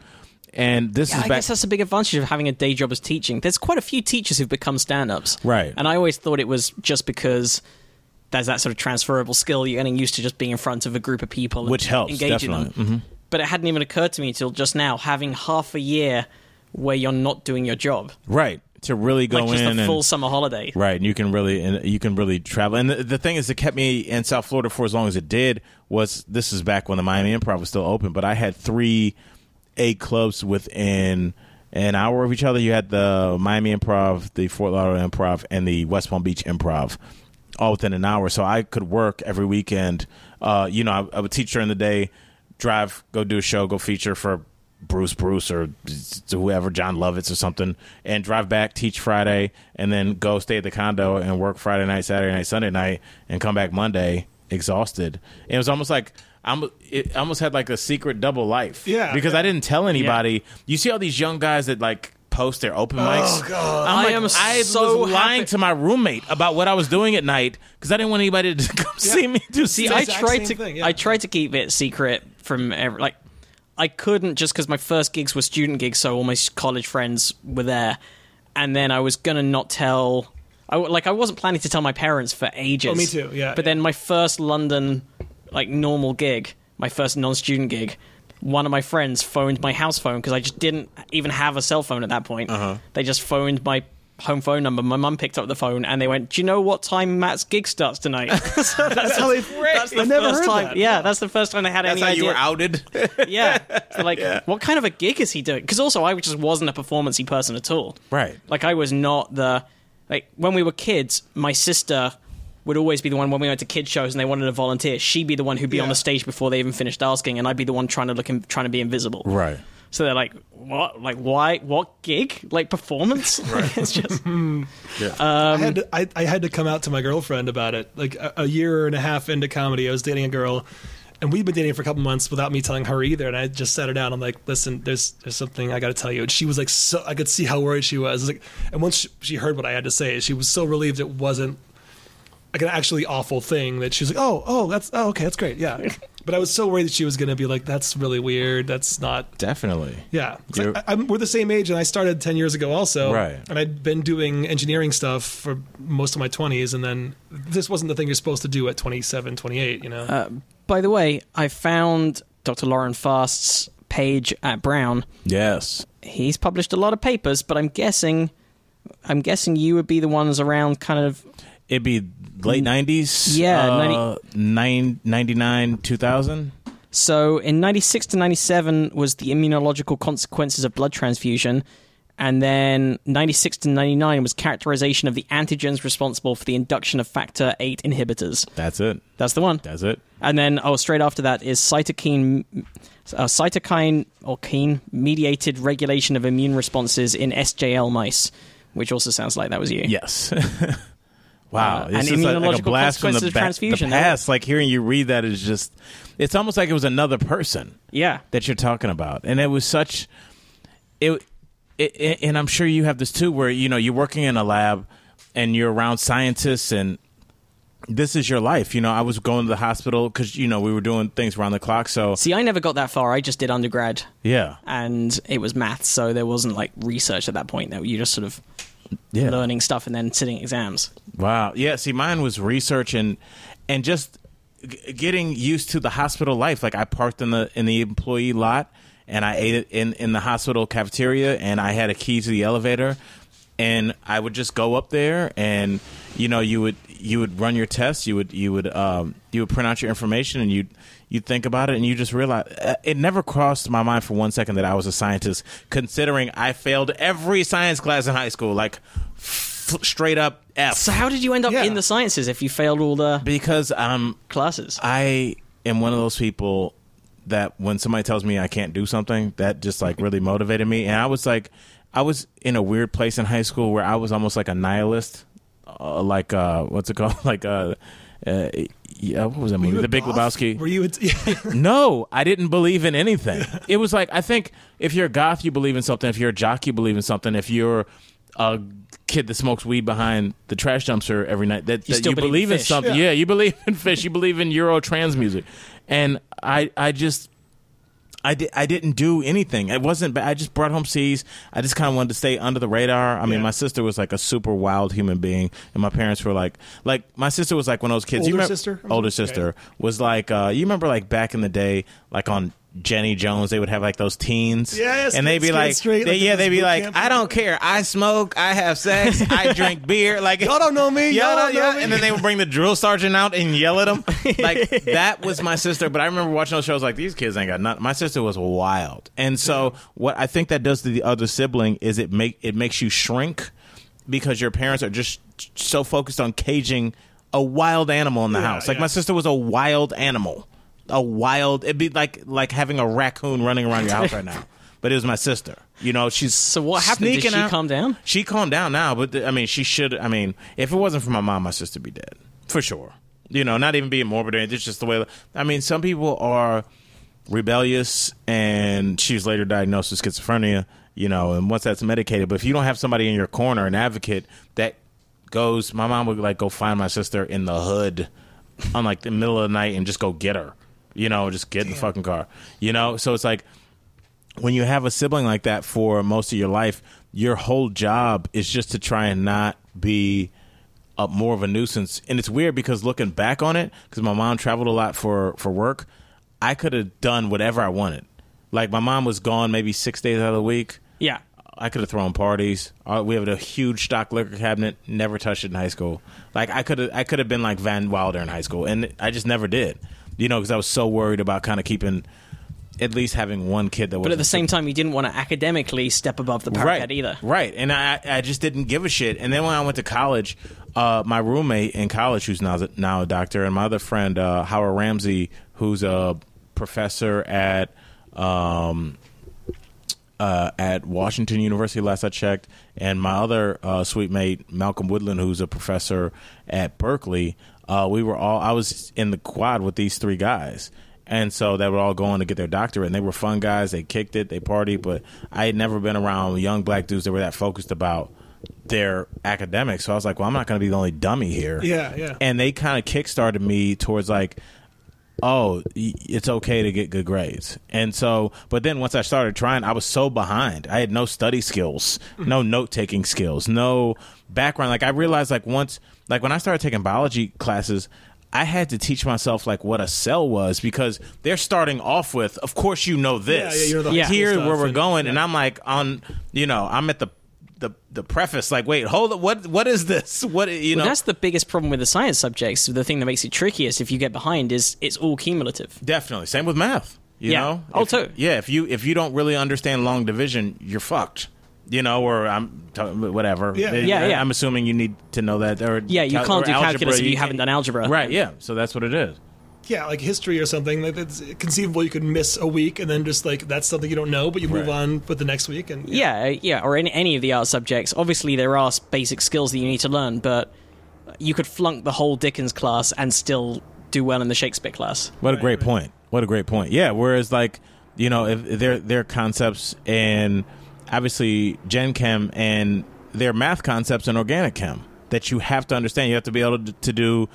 Speaker 4: and this
Speaker 2: Yeah,
Speaker 4: is
Speaker 2: I
Speaker 4: back.
Speaker 2: guess that's a big advantage of having a day job as teaching. There's quite a few teachers who've become stand-ups.
Speaker 4: Right.
Speaker 2: And I always thought it was just because there's that sort of transferable skill. You're getting used to just being in front of a group of people. and
Speaker 4: Which helps,
Speaker 2: engaging
Speaker 4: definitely. Mm-hmm.
Speaker 2: but it hadn't even occurred to me until just now, having half a year where you're not doing your job,
Speaker 4: right to really go
Speaker 2: like just
Speaker 4: in
Speaker 2: a full
Speaker 4: and
Speaker 2: summer holiday.
Speaker 4: right, and you can really and you can really travel. And the, the thing is, that kept me in South Florida for as long as it did was this is back when the Miami Improv was still open, but I had three eight clubs within an hour of each other. You had the Miami Improv, the Fort Lauderdale Improv, and the West Palm Beach Improv, all within an hour. So I could work every weekend. Uh, you know, I, I would teach during the day, drive, go do a show, go feature for Bruce Bruce or whoever, Jon Lovitz or something, and drive back, teach Friday, and then go stay at the condo and work Friday night, Saturday night, Sunday night, and come back Monday exhausted. And it was almost like I'm. It almost had like a secret double life.
Speaker 3: Yeah.
Speaker 4: because I didn't tell anybody. You see all these young guys that like post their open oh, mics.
Speaker 3: Oh, God.
Speaker 4: I'm
Speaker 2: I
Speaker 4: like,
Speaker 2: am
Speaker 4: I
Speaker 2: so
Speaker 4: was lying
Speaker 2: happy-
Speaker 4: to my roommate about what I was doing at night because I didn't want anybody to come see me do.
Speaker 2: See, I tried to
Speaker 3: thing, yeah.
Speaker 2: I tried to keep it secret from every, like I couldn't just because my first gigs were student gigs, so all my college friends were there, and then I was gonna not tell. I w- like I wasn't planning to tell my parents for ages.
Speaker 3: Oh, me too, yeah,
Speaker 2: But
Speaker 3: yeah.
Speaker 2: then my first London like normal gig, my first non-student gig. One of my friends phoned my house phone because I just didn't even have a cell phone at that point.
Speaker 3: Uh-huh.
Speaker 2: They just phoned my home phone number. My mum picked up the phone and they went, "Do you know what time Matt's gig starts tonight?"
Speaker 3: That's how they.
Speaker 2: That's the
Speaker 3: I
Speaker 2: first time.
Speaker 3: that.
Speaker 2: Yeah, that's the first time they had
Speaker 4: That's
Speaker 2: any
Speaker 4: how
Speaker 2: idea.
Speaker 4: you were outed.
Speaker 2: Yeah, So, like what kind of a gig is he doing? Because also, I just wasn't a performancey person at all.
Speaker 4: Right.
Speaker 2: Like I was not the like when we were kids. My sister would always be the one when we went to kid shows and they wanted to volunteer. She'd be the one who'd be on the stage before they even finished asking, and I'd be the one trying to look in, trying to be invisible.
Speaker 4: right.
Speaker 2: So they're like, "What? Like why? What gig? Like performance? Right. it's just um,
Speaker 3: I had to, I, I had to come out to my girlfriend about it. Like a, a year and a half into comedy, I was dating a girl, and we'd been dating for a couple months without me telling her either. And I just sat her down. I'm like, "Listen, there's there's something I got to tell you." And she was like, "So," I could see how worried she was. I was like, and once she, she heard what I had to say, she was so relieved it wasn't like an actually awful thing that she was like, "Oh, oh, that's oh, okay, that's great, yeah." But I was so worried that she was going to be like, "That's really weird. That's not
Speaker 4: Definitely.
Speaker 3: Yeah, I, I'm, we're the same age, and I started ten years ago, also.
Speaker 4: Right.
Speaker 3: And I'd been doing engineering stuff for most of my twenties, and then this wasn't the thing you're supposed to do at 27, 28, You know.
Speaker 2: Uh, by the way, I found Dr. Loren Fast's page at Brown.
Speaker 4: Yes.
Speaker 2: He's published a lot of papers, but I'm guessing, I'm guessing you would be the ones around kind of.
Speaker 4: It'd be late nineties.
Speaker 2: Yeah,
Speaker 4: uh, nine, 99, two thousand.
Speaker 2: So in '96 to '97 was the immunological consequences of blood transfusion, and then '96 to '99 was characterization of the antigens responsible for the induction of factor VIII inhibitors.
Speaker 4: That's it.
Speaker 2: That's the one.
Speaker 4: That's it.
Speaker 2: And then, oh, straight after that is cytokine, uh, cytokine or kine mediated regulation of immune responses in SJL mice, which also sounds like that was you.
Speaker 4: Yes. wow.
Speaker 2: Uh,
Speaker 4: this
Speaker 2: and
Speaker 4: like, like blast from the, ba-
Speaker 2: transfusion,
Speaker 4: the past. Like hearing you read that is just. It's almost like it was another person
Speaker 2: Yeah.
Speaker 4: that you're talking about, and it was such. It, it, it and I'm sure you have this too, where you know you're working in a lab, and you're around scientists and. This is your life, you know. I was going to the hospital because you know we were doing things around the clock. So
Speaker 2: See, I never got that far. I just did undergrad,
Speaker 4: yeah,
Speaker 2: and it was maths, so there wasn't like research at that point. That you just sort of
Speaker 4: yeah.
Speaker 2: learning stuff and then sitting exams.
Speaker 4: Wow. Yeah. See, mine was research and and just g- getting used to the hospital life. Like I parked in the in the employee lot and I ate it in in the hospital cafeteria and I had a key to the elevator and I would just go up there and you know you would you would run your tests you would you would um, you would print out your information and you you think about it and you just realize uh, it never crossed my mind for one second that I was a scientist considering I failed every science class in high school like f- straight up F
Speaker 2: So how did you end up
Speaker 3: Yeah.
Speaker 2: in the sciences if you failed all the
Speaker 4: because um
Speaker 2: classes?
Speaker 4: I am one of those people that when somebody tells me I can't do something, that just like really motivated me. And I was like, I was in a weird place in high school where I was almost like a nihilist, uh, like uh, what's it called? Like uh, uh, yeah, what was that
Speaker 3: Were
Speaker 4: movie? The Big
Speaker 3: goth?
Speaker 4: Lebowski.
Speaker 3: Were you? A,
Speaker 4: No, I didn't believe in anything. It was like I think if you're a goth, you believe in something. If you're a jock, you believe in something. If you're a kid that smokes weed behind the trash dumpster every night, that,
Speaker 2: You
Speaker 4: that
Speaker 2: still
Speaker 4: you
Speaker 2: believe in
Speaker 4: believe in
Speaker 2: fish.
Speaker 4: something.
Speaker 3: Yeah.
Speaker 4: Yeah. you believe in fish. You believe in Euro trance music, and I, I just. I, di- I didn't do anything. It wasn't. ba- I just brought home C's. I just kind of wanted to stay under the radar. I mean,
Speaker 3: Yeah.
Speaker 4: my sister was like a super wild human being, and my parents were like, like my sister was like one of those kids. you
Speaker 3: Older
Speaker 4: remember-
Speaker 3: sister?
Speaker 4: older sister was like uh, you remember like back in the day like on Jenny Jones. They would have like those teens,
Speaker 3: Yes,
Speaker 4: and they'd be like, they- yeah, they'd be like, I don't care. I smoke. I have sex. I drink beer. Like
Speaker 3: Y'all don't know me. Y'all don't know
Speaker 4: yeah.
Speaker 3: me.
Speaker 4: And then they would bring the drill sergeant out and yell at them. Like that was my sister. But I remember watching those shows. Like these kids ain't got nothing. My sister was wild. And so what I think that does to the other sibling is it make it makes you shrink because your parents are just so focused on caging a wild animal in the
Speaker 3: Yeah,
Speaker 4: house. Like
Speaker 3: yeah.
Speaker 4: my sister was a wild animal. A wild. It'd be like like having a raccoon running around your house right now. But it was my sister. You know, she's
Speaker 2: So what happened? Did she
Speaker 4: out.
Speaker 2: calm down?
Speaker 4: She calmed down now, but I mean, she should. I mean, if it wasn't for my mom, my sister would be dead for sure. You know, not even being morbid or anything. It's just the way. I mean, some people are rebellious, and she was later diagnosed with schizophrenia. You know, and once that's medicated, but if you don't have somebody in your corner, an advocate that goes, my mom would like go find my sister in the hood on like the middle of the night and just go get her. You know, just get in the fucking car. You know, so it's like when you have a sibling like that for most of your life, your whole job is just to try and not be a, more of a nuisance. And it's weird because looking back on it, because my mom traveled a lot for for work, I could have done whatever I wanted. Like my mom was gone maybe six days out of the week.
Speaker 2: Yeah.
Speaker 4: I could have thrown parties. Uh, we have a huge stock liquor cabinet. Never touched it in high school. Like I could have, I could have been like Van Wilder in high school, and I just never did. You know, because I was so worried about kind of keeping, at least having one kid that was.
Speaker 2: But at the same time, you didn't want to academically step above the parapet
Speaker 4: right,
Speaker 2: either.
Speaker 4: Right, and I, I just didn't give a shit. And then when I went to college, uh, my roommate in college, who's now now a doctor, and my other friend uh, Howard Ramsey, who's a professor at. Um, uh, at Washington University last I checked, and my other uh, suite mate Malcolm Woodland, who's a professor at Berkeley. Uh, we were all I was in the quad with these three guys, and so they were all going to get their doctorate, and they were fun guys. They kicked it, they partied, but I had never been around young black dudes that were that focused about their academics. So I was like, well, I'm not going to be the only dummy here.
Speaker 3: Yeah, yeah.
Speaker 4: And they kind of kickstarted me towards like oh, it's okay to get good grades. And so, but then once I started trying, I was so behind. I had no study skills, mm-hmm. no note taking skills, no background. Like I realized, like once, like when I started taking biology classes. I had to teach myself like what a cell was because they're starting off with, of course, you know this.
Speaker 3: Yeah, yeah, you know the
Speaker 2: Yeah.
Speaker 4: Here where we're
Speaker 3: and-
Speaker 4: going, and. I'm like on, you know, I'm at the the the preface. Like, wait, hold up, what what is this? What you
Speaker 2: Well,
Speaker 4: know?
Speaker 2: that's the biggest problem with the science subjects. The thing that makes it trickiest if you get behind is it's all cumulative.
Speaker 4: Definitely. Same with math. You
Speaker 2: Yeah.
Speaker 4: know?
Speaker 2: Oh,
Speaker 4: If-
Speaker 2: too.
Speaker 4: Yeah. If you if you don't really understand long division, you're fucked. You know, or I'm t- whatever.
Speaker 3: Yeah.
Speaker 2: Yeah, yeah.
Speaker 4: I'm assuming you need to know that. Or
Speaker 2: Yeah, you
Speaker 4: cal-
Speaker 2: can't
Speaker 4: or
Speaker 2: do
Speaker 4: algebra,
Speaker 2: calculus if you
Speaker 4: can't-
Speaker 2: haven't done algebra.
Speaker 4: Right. Yeah. So that's what it is.
Speaker 3: Yeah, like history or something. Like it's conceivable you could miss a week and then just like that's something you don't know, but you move
Speaker 4: Right.
Speaker 3: on with the next week. And
Speaker 2: Yeah, yeah, uh, or in any of the art subjects. Obviously, there are basic skills that you need to learn, but you could flunk the whole Dickens class and still do well in the Shakespeare class.
Speaker 4: What a great
Speaker 3: right.
Speaker 4: point. What a great point. Yeah. Whereas, like, you know, if their their concepts and obviously Gen Chem and their math concepts and organic chem that you have to understand. You have to be able to, to do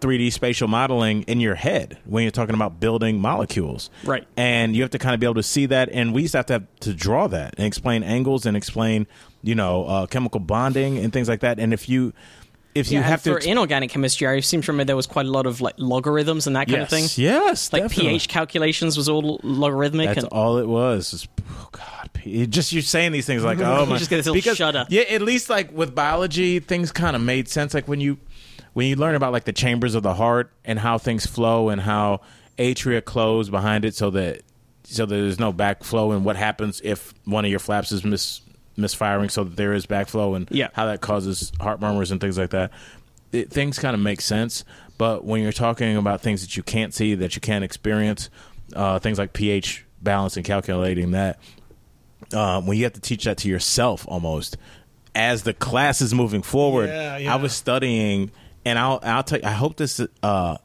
Speaker 4: 3D spatial modeling in your head when you're talking about building molecules.
Speaker 2: Right.
Speaker 4: And you have to kind of be able to see that. And we used to have to have to draw that and explain angles and explain, you know, uh, chemical bonding and things like that. And if you if you
Speaker 2: Yeah,
Speaker 4: have
Speaker 2: and
Speaker 4: to
Speaker 2: for
Speaker 4: ex-
Speaker 2: inorganic chemistry, I seem to remember there was quite a lot of like logarithms and that kind
Speaker 4: yes,
Speaker 2: of thing.
Speaker 4: yes,
Speaker 2: Like
Speaker 4: definitely.
Speaker 2: pH calculations was all logarithmic.
Speaker 4: That's
Speaker 2: and,
Speaker 4: all it was. Just, oh God, just you're saying these things like oh my.
Speaker 2: just get this little
Speaker 4: because,
Speaker 2: shudder.
Speaker 4: Yeah, at least like with biology, things kind of made sense. Like when you when you learn about like the chambers of the heart and how things flow and how atria close behind it, so that so that there's no backflow and what happens if one of your flaps is mis misfiring, so that there is backflow and
Speaker 2: Yeah.
Speaker 4: how that causes heart murmurs and things like that. It, things kind of make sense, but when you're talking about things that you can't see, that you can't experience, uh, things like pH balance and calculating that, uh, when you have to teach that to yourself almost as the class is moving forward.
Speaker 3: Yeah, yeah.
Speaker 4: I was studying, and I'll I'll tell you, I hope this. Uh,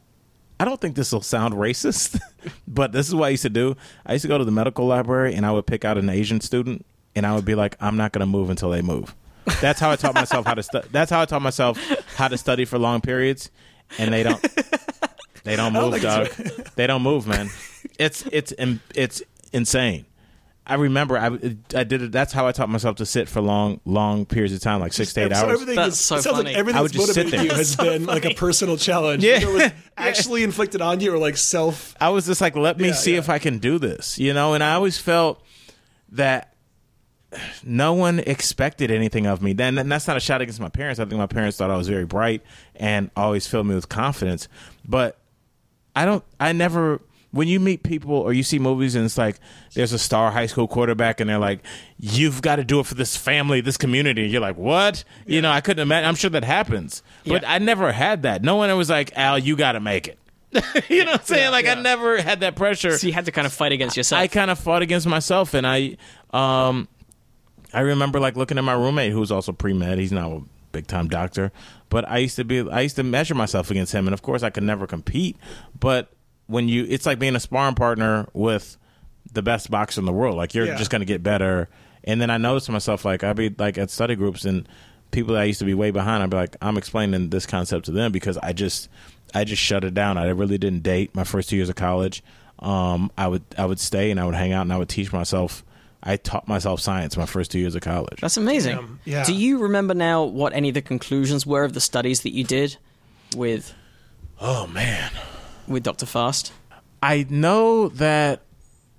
Speaker 4: I don't think this will sound racist, but this is what I used to do. I used to go to the medical library, and I would pick out an Asian student, and I would be like, "I'm not going to move until they move." That's how I taught myself how to. Stu- that's how I taught myself how to study for long periods, and they don't. They don't move,
Speaker 3: think
Speaker 4: dog. They don't move, man. It's it's it's insane. I remember I, I did it. That's how I taught myself to sit for long, long periods of time, like six to eight
Speaker 3: so
Speaker 4: hours.
Speaker 3: everything
Speaker 2: That's
Speaker 3: is,
Speaker 2: so
Speaker 3: it sounds
Speaker 2: funny.
Speaker 3: like everything
Speaker 4: I would
Speaker 3: that's
Speaker 4: just sit
Speaker 3: motivated you
Speaker 4: there.
Speaker 3: has been like a personal challenge.
Speaker 4: Yeah.
Speaker 3: It was actually inflicted on you or like self.
Speaker 4: I was just like, let me
Speaker 3: Yeah,
Speaker 4: see
Speaker 3: yeah.
Speaker 4: if I can do this, you know. And I always felt that no one expected anything of me. Then, and that's not a shot against my parents. I think my parents thought I was very bright and always filled me with confidence. But I don't. I never. When you meet people or you see movies and it's like there's a star high school quarterback and they're like, "You've got to do it for this family, this community." You're like, "What?" You know, I couldn't imagine. I'm sure that happens, but
Speaker 2: Yeah.
Speaker 4: I never had that. No one was like, "Al, you got to make it." you know what I'm saying?
Speaker 3: Yeah,
Speaker 4: like I never had that pressure.
Speaker 2: So you had to kind of fight against yourself.
Speaker 4: I kind of fought against myself, and I, um, I remember like looking at my roommate who's also pre med. He's now a big time doctor, but I used to be, I used to measure myself against him, and of course I could never compete. But when you, it's like being a sparring partner with the best boxer in the world. Like you're
Speaker 3: Yeah.
Speaker 4: just going to get better. And then I noticed myself, like I'd be like at study groups and people that I used to be way behind. I'd be like, I'm explaining this concept to them because I just, I just shut it down. I really didn't date my first two years of college. Um, I would, I would stay and I would hang out and I would teach myself. I taught myself science my first two years of college.
Speaker 2: That's amazing.
Speaker 3: Um, yeah.
Speaker 2: Do you remember now what any of the conclusions were of the studies that you did with
Speaker 4: Oh man.
Speaker 2: With Dr. Fast?
Speaker 4: I know that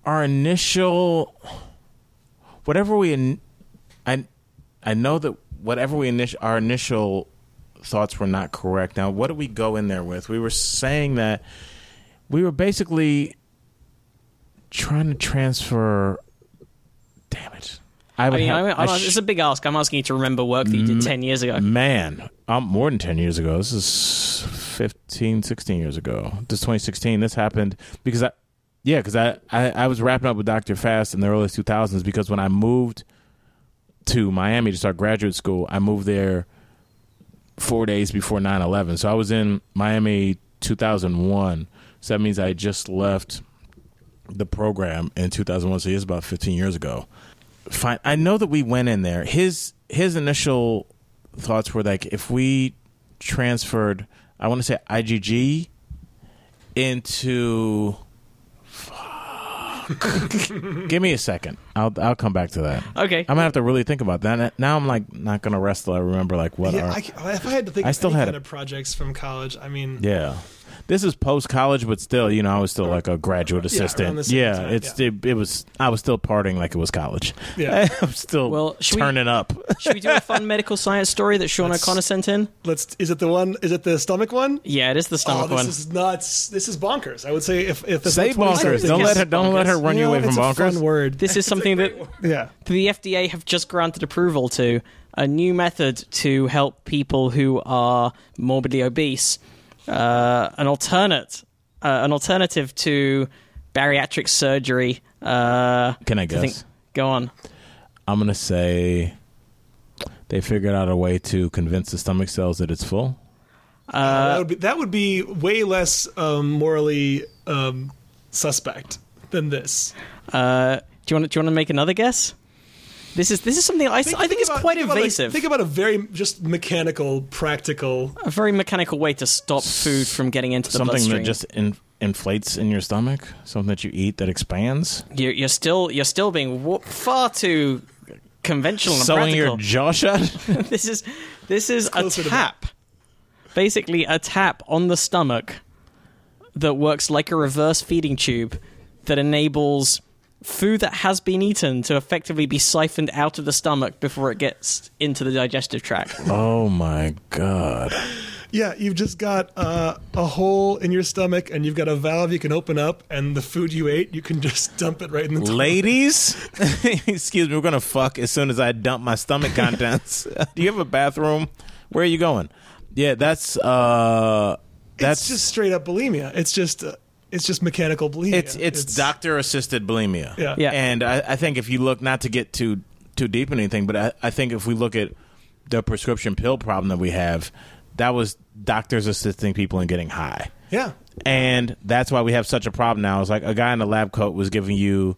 Speaker 4: our initial whatever we in, I I know that whatever we initial our initial thoughts were not correct. Now, what did we go in there with? We were saying that we were basically trying to transfer damn it. I
Speaker 2: I mean,
Speaker 4: have,
Speaker 2: I'm,
Speaker 4: I sh-
Speaker 2: it's a big ask. I'm asking you to remember work that you did 10 years ago.
Speaker 4: Man, um, more than 10 years ago. This is 15, 16 years ago. This is 2016. This happened because I, yeah, because I, I, I was wrapping up with Dr. Fast in the early 2000s because when I moved to Miami to start graduate school, I moved there four days before 9 11. So I was in Miami 2001. So that means I just left the program in 2001. So it's about 15 years ago. Fine. I know that we went in there. His his initial thoughts were like if we transferred, I want to say IgG into. Give me a second. I'll I'll come back to that.
Speaker 2: Okay.
Speaker 4: I'm gonna have to really think about that. Now I'm like not gonna rest till I remember like what
Speaker 3: Yeah,
Speaker 4: are
Speaker 3: I, if I had to think
Speaker 4: I
Speaker 3: of
Speaker 4: still
Speaker 3: any
Speaker 4: had
Speaker 3: kind
Speaker 4: a-
Speaker 3: of projects from college, I mean,
Speaker 4: yeah. This is post college, but still, you know, I was still like a graduate assistant.
Speaker 3: the
Speaker 4: Yeah,
Speaker 3: time,
Speaker 4: it's
Speaker 3: yeah.
Speaker 4: It, it was. I was still partying like it was college.
Speaker 3: Yeah.
Speaker 4: I'm still
Speaker 2: Well, should we-
Speaker 4: turning up.
Speaker 2: Should we do a fun medical science story that Sean
Speaker 3: Let's-
Speaker 2: O'Connor sent in?
Speaker 3: let's. Is it the one? Is it the stomach one?
Speaker 2: Yeah, it is the
Speaker 3: Oh,
Speaker 2: stomach
Speaker 3: this
Speaker 2: one.
Speaker 3: This is nuts. This is bonkers. I would say if if this
Speaker 4: Say bonkers. Don't let her. Don't let her
Speaker 2: bonkers.
Speaker 4: run you
Speaker 3: know,
Speaker 4: away from
Speaker 3: it's
Speaker 4: bonkers.
Speaker 3: A fun word.
Speaker 2: This is something that
Speaker 3: yeah.
Speaker 2: the FDA have just granted approval to a new method to help people who are morbidly obese, uh, an alternate, uh, an alternative to bariatric surgery. Uh,
Speaker 4: Can I
Speaker 2: I
Speaker 4: guess?
Speaker 2: think, go on.
Speaker 4: I'm gonna say they figured out a way to convince the stomach cells that it's full.
Speaker 3: that would be that would be way less um, morally um, suspect than this.
Speaker 2: Uh, do you want? Do you want to make another guess? This is this is something I, I think is
Speaker 3: about-
Speaker 2: quite
Speaker 3: think about, like,
Speaker 2: invasive.
Speaker 3: think about a very just mechanical, practical.
Speaker 2: a very mechanical way to stop food from getting into the
Speaker 4: Something
Speaker 2: bloodstream.
Speaker 4: that just in, inflates in your stomach. Something that you eat that expands.
Speaker 2: you're, you're still you're still being wa- far too conventional and
Speaker 4: Sewing your jaw shut.
Speaker 2: this is this is a tap, basically a tap on the stomach that works like a reverse feeding tube that enables food that has been eaten to effectively be siphoned out of the stomach before it gets into the digestive tract.
Speaker 4: oh my god.
Speaker 3: Yeah, you've just got uh, a hole in your stomach, and you've got a valve you can open up, and the food you ate, you can just dump it right in the. toilet.
Speaker 4: Ladies, excuse me, we're gonna fuck as soon as I dump my stomach contents. Do you have a bathroom? Where are you going? Yeah, that's uh that's
Speaker 3: it's just straight up bulimia. It's just uh, it's just mechanical bulimia.
Speaker 4: it's it's, doctor assisted bulimia.
Speaker 3: Yeah.
Speaker 2: Yeah.
Speaker 4: And I, I think if you look not to get too too deep in anything, but I, I think if we look at the prescription pill problem that we have, that was doctors assisting people in getting high.
Speaker 3: Yeah,
Speaker 4: And that's why we have such a problem now. It's like a guy in a lab coat was giving you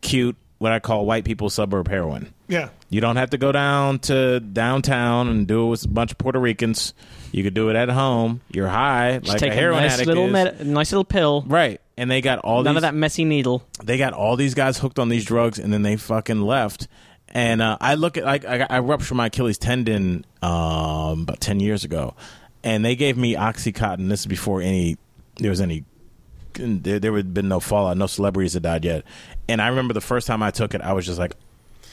Speaker 4: cute, what I call white people suburb heroin.
Speaker 3: yeah.
Speaker 4: You don't have to go down to downtown and do it with a bunch of Puerto Ricans. You could do it at home. You're high,
Speaker 2: Just
Speaker 4: like
Speaker 2: take
Speaker 4: a heroin
Speaker 2: nice
Speaker 4: addict
Speaker 2: little
Speaker 4: is.
Speaker 2: med- nice little pill.
Speaker 4: right. and they got all
Speaker 2: None
Speaker 4: these
Speaker 2: of that messy needle.
Speaker 4: they got all these guys hooked on these drugs and then they fucking left and uh, i look at like I, I ruptured my achilles tendon um, about 10 years ago and they gave me oxycontin this is before any there was any there, there had been no fallout no celebrities had died yet and i remember the first time i took it i was just like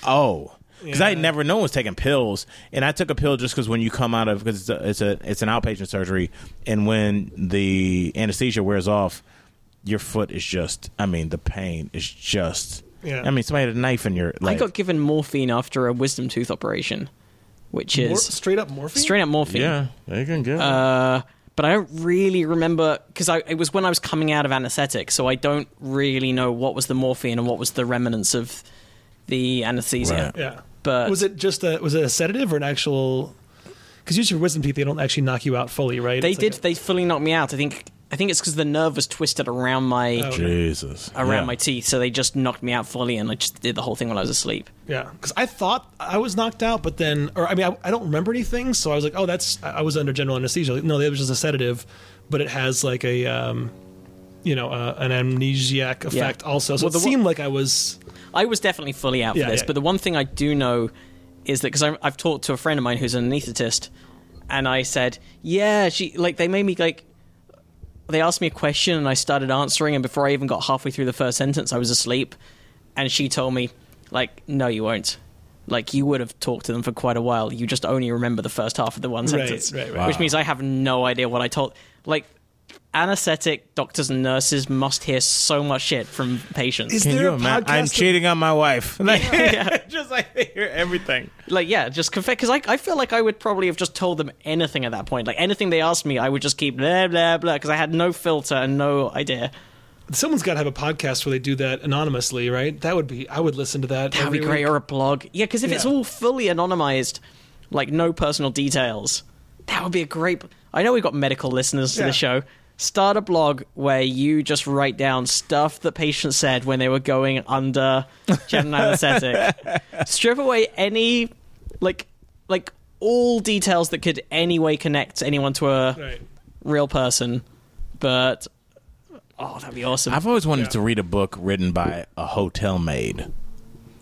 Speaker 4: oh because I had never no one was taking pills, and I took a pill just because when you come out of because it's a, it's a it's an outpatient surgery, and when the anesthesia wears off, your foot is just I mean the pain is just
Speaker 3: Yeah.
Speaker 4: I mean somebody had a knife in your
Speaker 2: I got given morphine after a wisdom tooth operation, which
Speaker 3: Mor-
Speaker 2: is
Speaker 3: straight up morphine.
Speaker 2: straight up morphine.
Speaker 4: yeah, you can get it.
Speaker 2: Uh, But I don't really remember because it was when I was coming out of anesthetic, so I don't really know what was the morphine and what was the remnants of the anesthesia.
Speaker 4: Right.
Speaker 3: Yeah.
Speaker 2: But
Speaker 3: was it just a was it a sedative or an actual? Because usually for wisdom teeth, they don't actually knock you out fully, right?
Speaker 2: they
Speaker 3: It's
Speaker 2: did.
Speaker 3: like a-
Speaker 2: they fully knocked me out. I think. I think it's because the nerve was twisted around my
Speaker 3: Oh.
Speaker 4: Jesus
Speaker 2: around
Speaker 4: Yeah.
Speaker 2: my teeth, so they just knocked me out fully, and I just did the whole thing while I was asleep.
Speaker 3: yeah. Because I thought I was knocked out, but then, or I mean, I, I don't remember anything, so I was like, oh, that's I I was under general anesthesia. Like, no, it was just a sedative, but it has like a, um, you know, uh, an amnesiac effect also. So
Speaker 2: Well,
Speaker 3: it
Speaker 2: the one-
Speaker 3: seemed like I was.
Speaker 2: I was definitely fully out for this,
Speaker 3: yeah.
Speaker 2: but the one thing I do know is that because I've talked to a friend of mine who's an anaesthetist, and I said, "Yeah, she like they made me like." They asked me a question and I started answering, and before I even got halfway through the first sentence, I was asleep. And she told me, like, no, you won't. Like, you would have talked to them for quite a while. You just only remember the first half of the one
Speaker 3: Right,
Speaker 2: sentence.
Speaker 3: right, right.
Speaker 2: Which means I have no idea what I told. Like, anesthetic doctors and nurses must hear so much shit from patients.
Speaker 3: Is
Speaker 4: Can
Speaker 3: there
Speaker 4: you
Speaker 3: a
Speaker 4: imagine?
Speaker 3: podcast?
Speaker 4: I'm
Speaker 3: of-
Speaker 4: cheating on my wife. Like,
Speaker 2: Yeah.
Speaker 4: just like they hear everything.
Speaker 2: like yeah just confess because I, I feel like i would probably have just told them anything at that point like anything they asked me i would just keep blah blah blah because i had no filter and no idea
Speaker 3: Someone's got to have a podcast where they do that anonymously, right? That would be. I would listen to that.
Speaker 2: that would
Speaker 3: every
Speaker 2: be great
Speaker 3: week.
Speaker 2: or a blog yeah because if it's
Speaker 3: Yeah.
Speaker 2: all fully anonymized like no personal details that would be a great i know we've got medical listeners to
Speaker 3: Yeah.
Speaker 2: the show start a blog where you just write down stuff that patients said when they were going under general anesthetic strip away any like like all details that could any way connect anyone to a
Speaker 3: Right.
Speaker 2: real person, but oh, that'd be awesome.
Speaker 4: I've always wanted
Speaker 3: Yeah.
Speaker 4: to read a book written by a hotel maid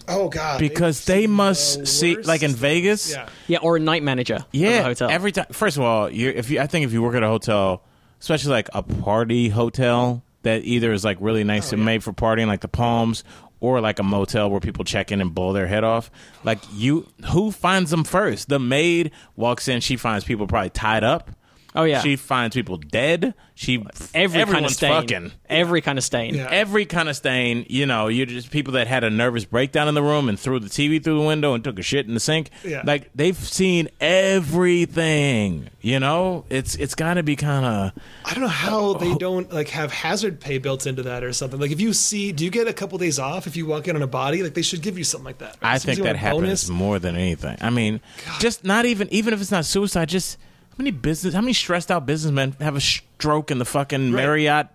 Speaker 3: Oh God.
Speaker 4: because
Speaker 3: They've
Speaker 4: they must
Speaker 3: the
Speaker 4: see like in Vegas.
Speaker 3: Yeah.
Speaker 2: yeah, or a night manager.
Speaker 4: Yeah,
Speaker 2: a hotel.
Speaker 4: every time. First of all, you're, if you, I think if you work at a hotel, especially like a party hotel that either is like really nice oh, and made for partying, like the Palms, or like a motel where people check in and blow their head off. Like you, who finds them first? The maid walks in, she finds people probably tied up.
Speaker 2: Oh yeah,
Speaker 4: She finds people dead. She
Speaker 2: every kind of
Speaker 4: everyone's
Speaker 2: stain.
Speaker 4: fucking.
Speaker 2: Every kind of stain.
Speaker 3: Yeah.
Speaker 4: Every kind of stain, you know, you're just people that had a nervous breakdown in the room and threw the TV through the window and took a shit in the sink.
Speaker 3: Yeah.
Speaker 4: Like they've seen everything. You know, it's it's got to be kind of.
Speaker 3: I don't know how they oh. don't like have hazard pay built into that or something. Like if you see, do you get a couple days off if you walk in on a body? Like they should give you something like that.
Speaker 4: I
Speaker 3: Some
Speaker 4: think that happens
Speaker 3: bonus.
Speaker 4: more than anything. I mean, just not even even if it's not suicide, just how many business, how many stressed out businessmen have a stroke in the fucking
Speaker 3: Right.
Speaker 4: Marriott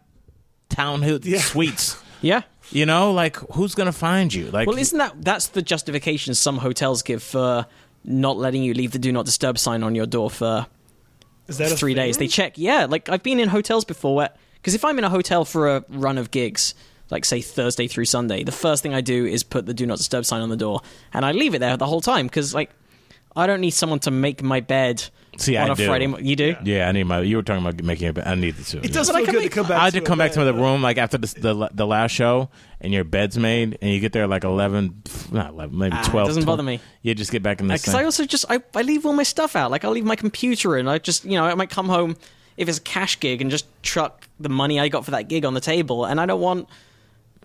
Speaker 4: townhill
Speaker 3: Yeah.
Speaker 4: suites?
Speaker 2: Yeah.
Speaker 4: You know, like who's gonna find you? Like,
Speaker 2: Well, isn't that that's the justification some hotels give for not letting you leave the do not disturb sign on your door for
Speaker 3: Is that
Speaker 2: three days. They check. Yeah, like I've been in hotels before where because if I'm in a hotel for a run of gigs, like say Thursday through Sunday, the first thing I do is put the do not disturb sign on the door, and I leave it there the whole time because like I don't need someone to make my bed
Speaker 4: See,
Speaker 2: on
Speaker 4: I
Speaker 2: a
Speaker 4: do.
Speaker 2: Friday. mo- You do?
Speaker 4: Yeah, I need my. You were talking about making it. I need to.
Speaker 3: It does
Speaker 2: But I
Speaker 3: feel
Speaker 2: can
Speaker 3: good to come back.
Speaker 4: I had to
Speaker 3: a
Speaker 4: come back to
Speaker 3: bed,
Speaker 4: the room like after the, the the last show, and your bed's made, and you get there like eleven, not eleven, maybe
Speaker 2: Ah, it
Speaker 4: twelve.
Speaker 2: doesn't
Speaker 4: 12.
Speaker 2: bother me.
Speaker 4: You just get back in this
Speaker 2: Because I also just I, I leave all my stuff out. Like I'll leave my computer and I just you know I might come home if it's a cash gig and just chuck the money I got for that gig on the table. And I don't want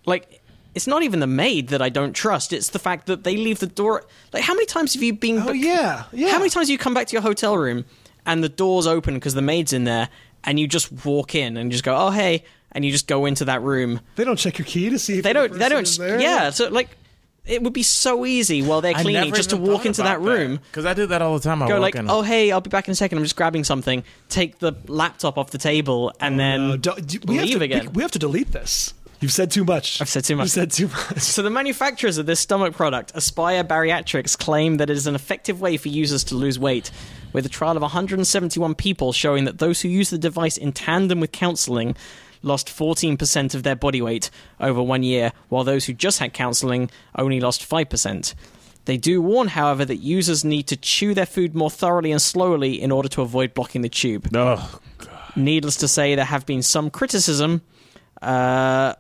Speaker 2: like it's not even the maid that I don't trust. It's the fact that they leave the door. Like how many times have you been?
Speaker 3: Oh yeah, yeah.
Speaker 2: How many times have you come back to your hotel room and the door's open because the maid's in there and you just walk in and just go oh hey and you just go into that room.
Speaker 3: They don't check your key to see if
Speaker 2: They don't. They don't.
Speaker 3: there?
Speaker 2: Yeah. So like. It would be so easy while they're cleaning just to walk into that
Speaker 4: about
Speaker 2: room,
Speaker 4: because I do that all the time. I
Speaker 2: go
Speaker 4: walk
Speaker 2: like,
Speaker 4: in.
Speaker 2: "Oh, hey, I'll be back in a second. I'm just grabbing something." Take the laptop off the table and then
Speaker 3: Uh, do- do- we have
Speaker 2: leave
Speaker 3: to,
Speaker 2: again.
Speaker 3: We, we have to delete this. You've said too much.
Speaker 2: I've said too much.
Speaker 3: You've said too much.
Speaker 2: So the manufacturers of this stomach product, Aspire Bariatrics, claim that it is an effective way for users to lose weight, with a trial of 171 people showing that those who use the device in tandem with counseling lost 14% of their body weight over one year, while those who just had counseling only lost 5%. They do warn, however, that users need to chew their food more thoroughly and slowly in order to avoid blocking the tube.
Speaker 4: Oh, God.
Speaker 2: Needless to say, there have been some criticism. Uh,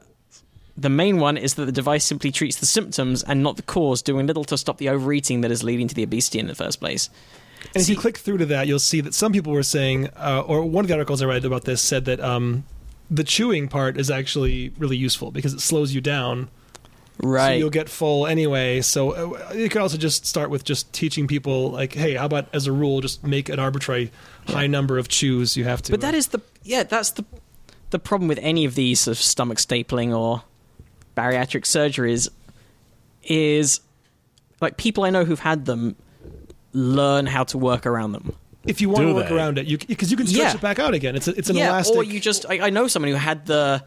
Speaker 2: the main one is that the device simply treats the symptoms and not the cause, doing little to stop the overeating that is leading to the obesity in the first place.
Speaker 3: And if you click through to that, you'll see that some people were saying, uh, or one of the articles I read about this said that um, the chewing part is actually really useful because it slows you down.
Speaker 2: Right.
Speaker 3: So you'll get full anyway. So uh, you could also just start with just teaching people, like, hey, how about as a rule, just make an arbitrary high number of chews you have to.
Speaker 2: But that is the yeah, that's the the problem with any of these sort of stomach stapling or bariatric surgeries is like people I know who've had them learn how to work around them.
Speaker 3: if you want
Speaker 4: Do
Speaker 3: to work
Speaker 4: they?
Speaker 3: around it, because you can stretch
Speaker 2: Yeah.
Speaker 3: it back out again. It's a, it's an
Speaker 2: yeah,
Speaker 3: elastic.
Speaker 2: or you just I, I know someone who had the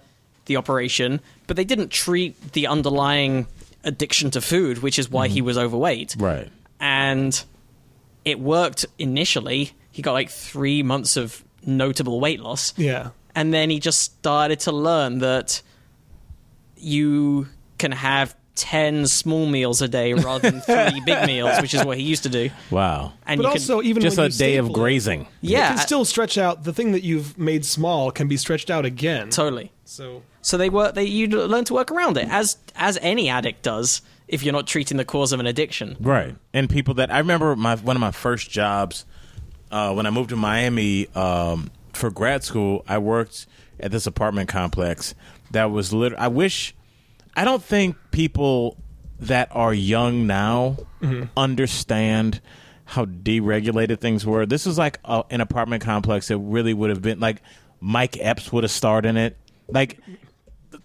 Speaker 2: the operation, but they didn't treat the underlying addiction to food, which is why he mm-hmm. was overweight.
Speaker 4: right.
Speaker 2: And it worked initially. He got like three months of notable weight loss.
Speaker 3: yeah.
Speaker 2: and then he just started to learn that you can have 10 small meals a day rather than three big meals which is what he used to do
Speaker 4: Wow.
Speaker 2: and
Speaker 3: But
Speaker 2: you
Speaker 3: also,
Speaker 2: can,
Speaker 3: even
Speaker 4: Just a day of
Speaker 3: staple it,
Speaker 4: grazing.
Speaker 3: it
Speaker 2: yeah
Speaker 3: can still stretch out. The thing that you've made small can be stretched out again.
Speaker 2: totally
Speaker 3: So
Speaker 2: so they work they you learn to work around it as as any addict does if you're not treating the cause of an addiction
Speaker 4: Right. And people that I remember my one of my first jobs uh, when I moved to Miami um, for grad school, I worked at this apartment complex that was lit I wish I don't think people that are young now mm-hmm. understand how deregulated things were. This was like a, an apartment complex that really would have been like Mike Epps would have starred in it. Like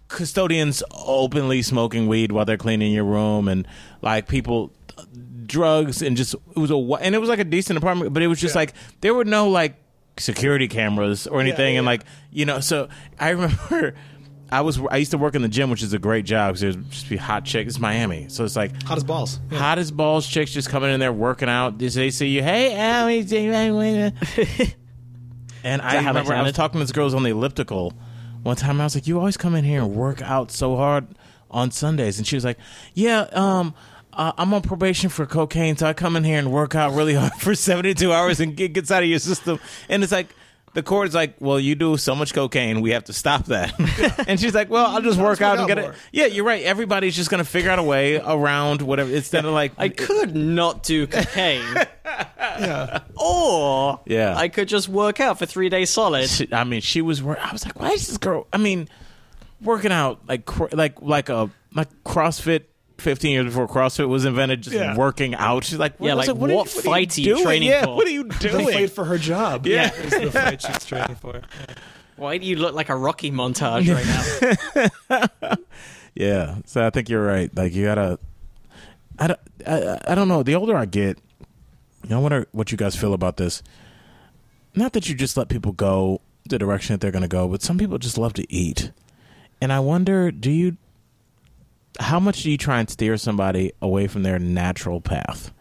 Speaker 4: custodians openly smoking weed while they're cleaning your room and like people drugs and just it was a and it was like a decent apartment but it was just
Speaker 3: Yeah.
Speaker 4: like there were no like security cameras or anything and
Speaker 3: yeah.
Speaker 4: like you know so i remember i was i used to work in the gym which is a great job because there's just be hot chicks it's miami so it's like
Speaker 3: hot as balls. Yeah.
Speaker 4: hot as balls chicks just coming in there working out. They they see you, hey, and I
Speaker 2: that how they
Speaker 4: remember I was talking to this girls on the elliptical one time. I was like, you always come in here and work out so hard on Sundays, and she was like, yeah, um. Uh, I'm on probation for cocaine, so I come in here and work out really hard for 72 hours and get gets out of your system. And it's like the court is like, well, you do so much cocaine, we have to stop that. and she's like, well, I'll just work
Speaker 3: work
Speaker 4: out and get
Speaker 3: more.
Speaker 4: it. Yeah, you're right. Everybody's just gonna figure out a way around whatever. Instead of like,
Speaker 2: i could not do cocaine
Speaker 3: yeah.
Speaker 2: or
Speaker 4: Yeah.
Speaker 2: i could just work out for three days solid
Speaker 4: She- I mean, she was. I was like, why is this girl? I mean, working out like like like a like CrossFit. Fifteen years before CrossFit was invented, just
Speaker 3: Yeah.
Speaker 4: working out. She's like,
Speaker 2: Yeah,
Speaker 4: I was
Speaker 2: like,
Speaker 4: what, are you-
Speaker 2: what
Speaker 4: what
Speaker 2: fight are you
Speaker 4: doing?
Speaker 2: training
Speaker 4: yeah,
Speaker 2: for?
Speaker 4: What are you
Speaker 3: The
Speaker 4: doing?
Speaker 3: fight for her job.
Speaker 4: Yeah.
Speaker 3: is the fight she's training for.
Speaker 2: why do you look like a rocky montage right now
Speaker 4: Yeah, so I think you're right. Like you gotta. I don't, I, I don't know. The older I get, you know, I wonder what you guys feel about this. Not that you just let people go the direction that they're going to go, but some people just love to eat, and I wonder, do you? How much do you try and steer somebody away from their natural path?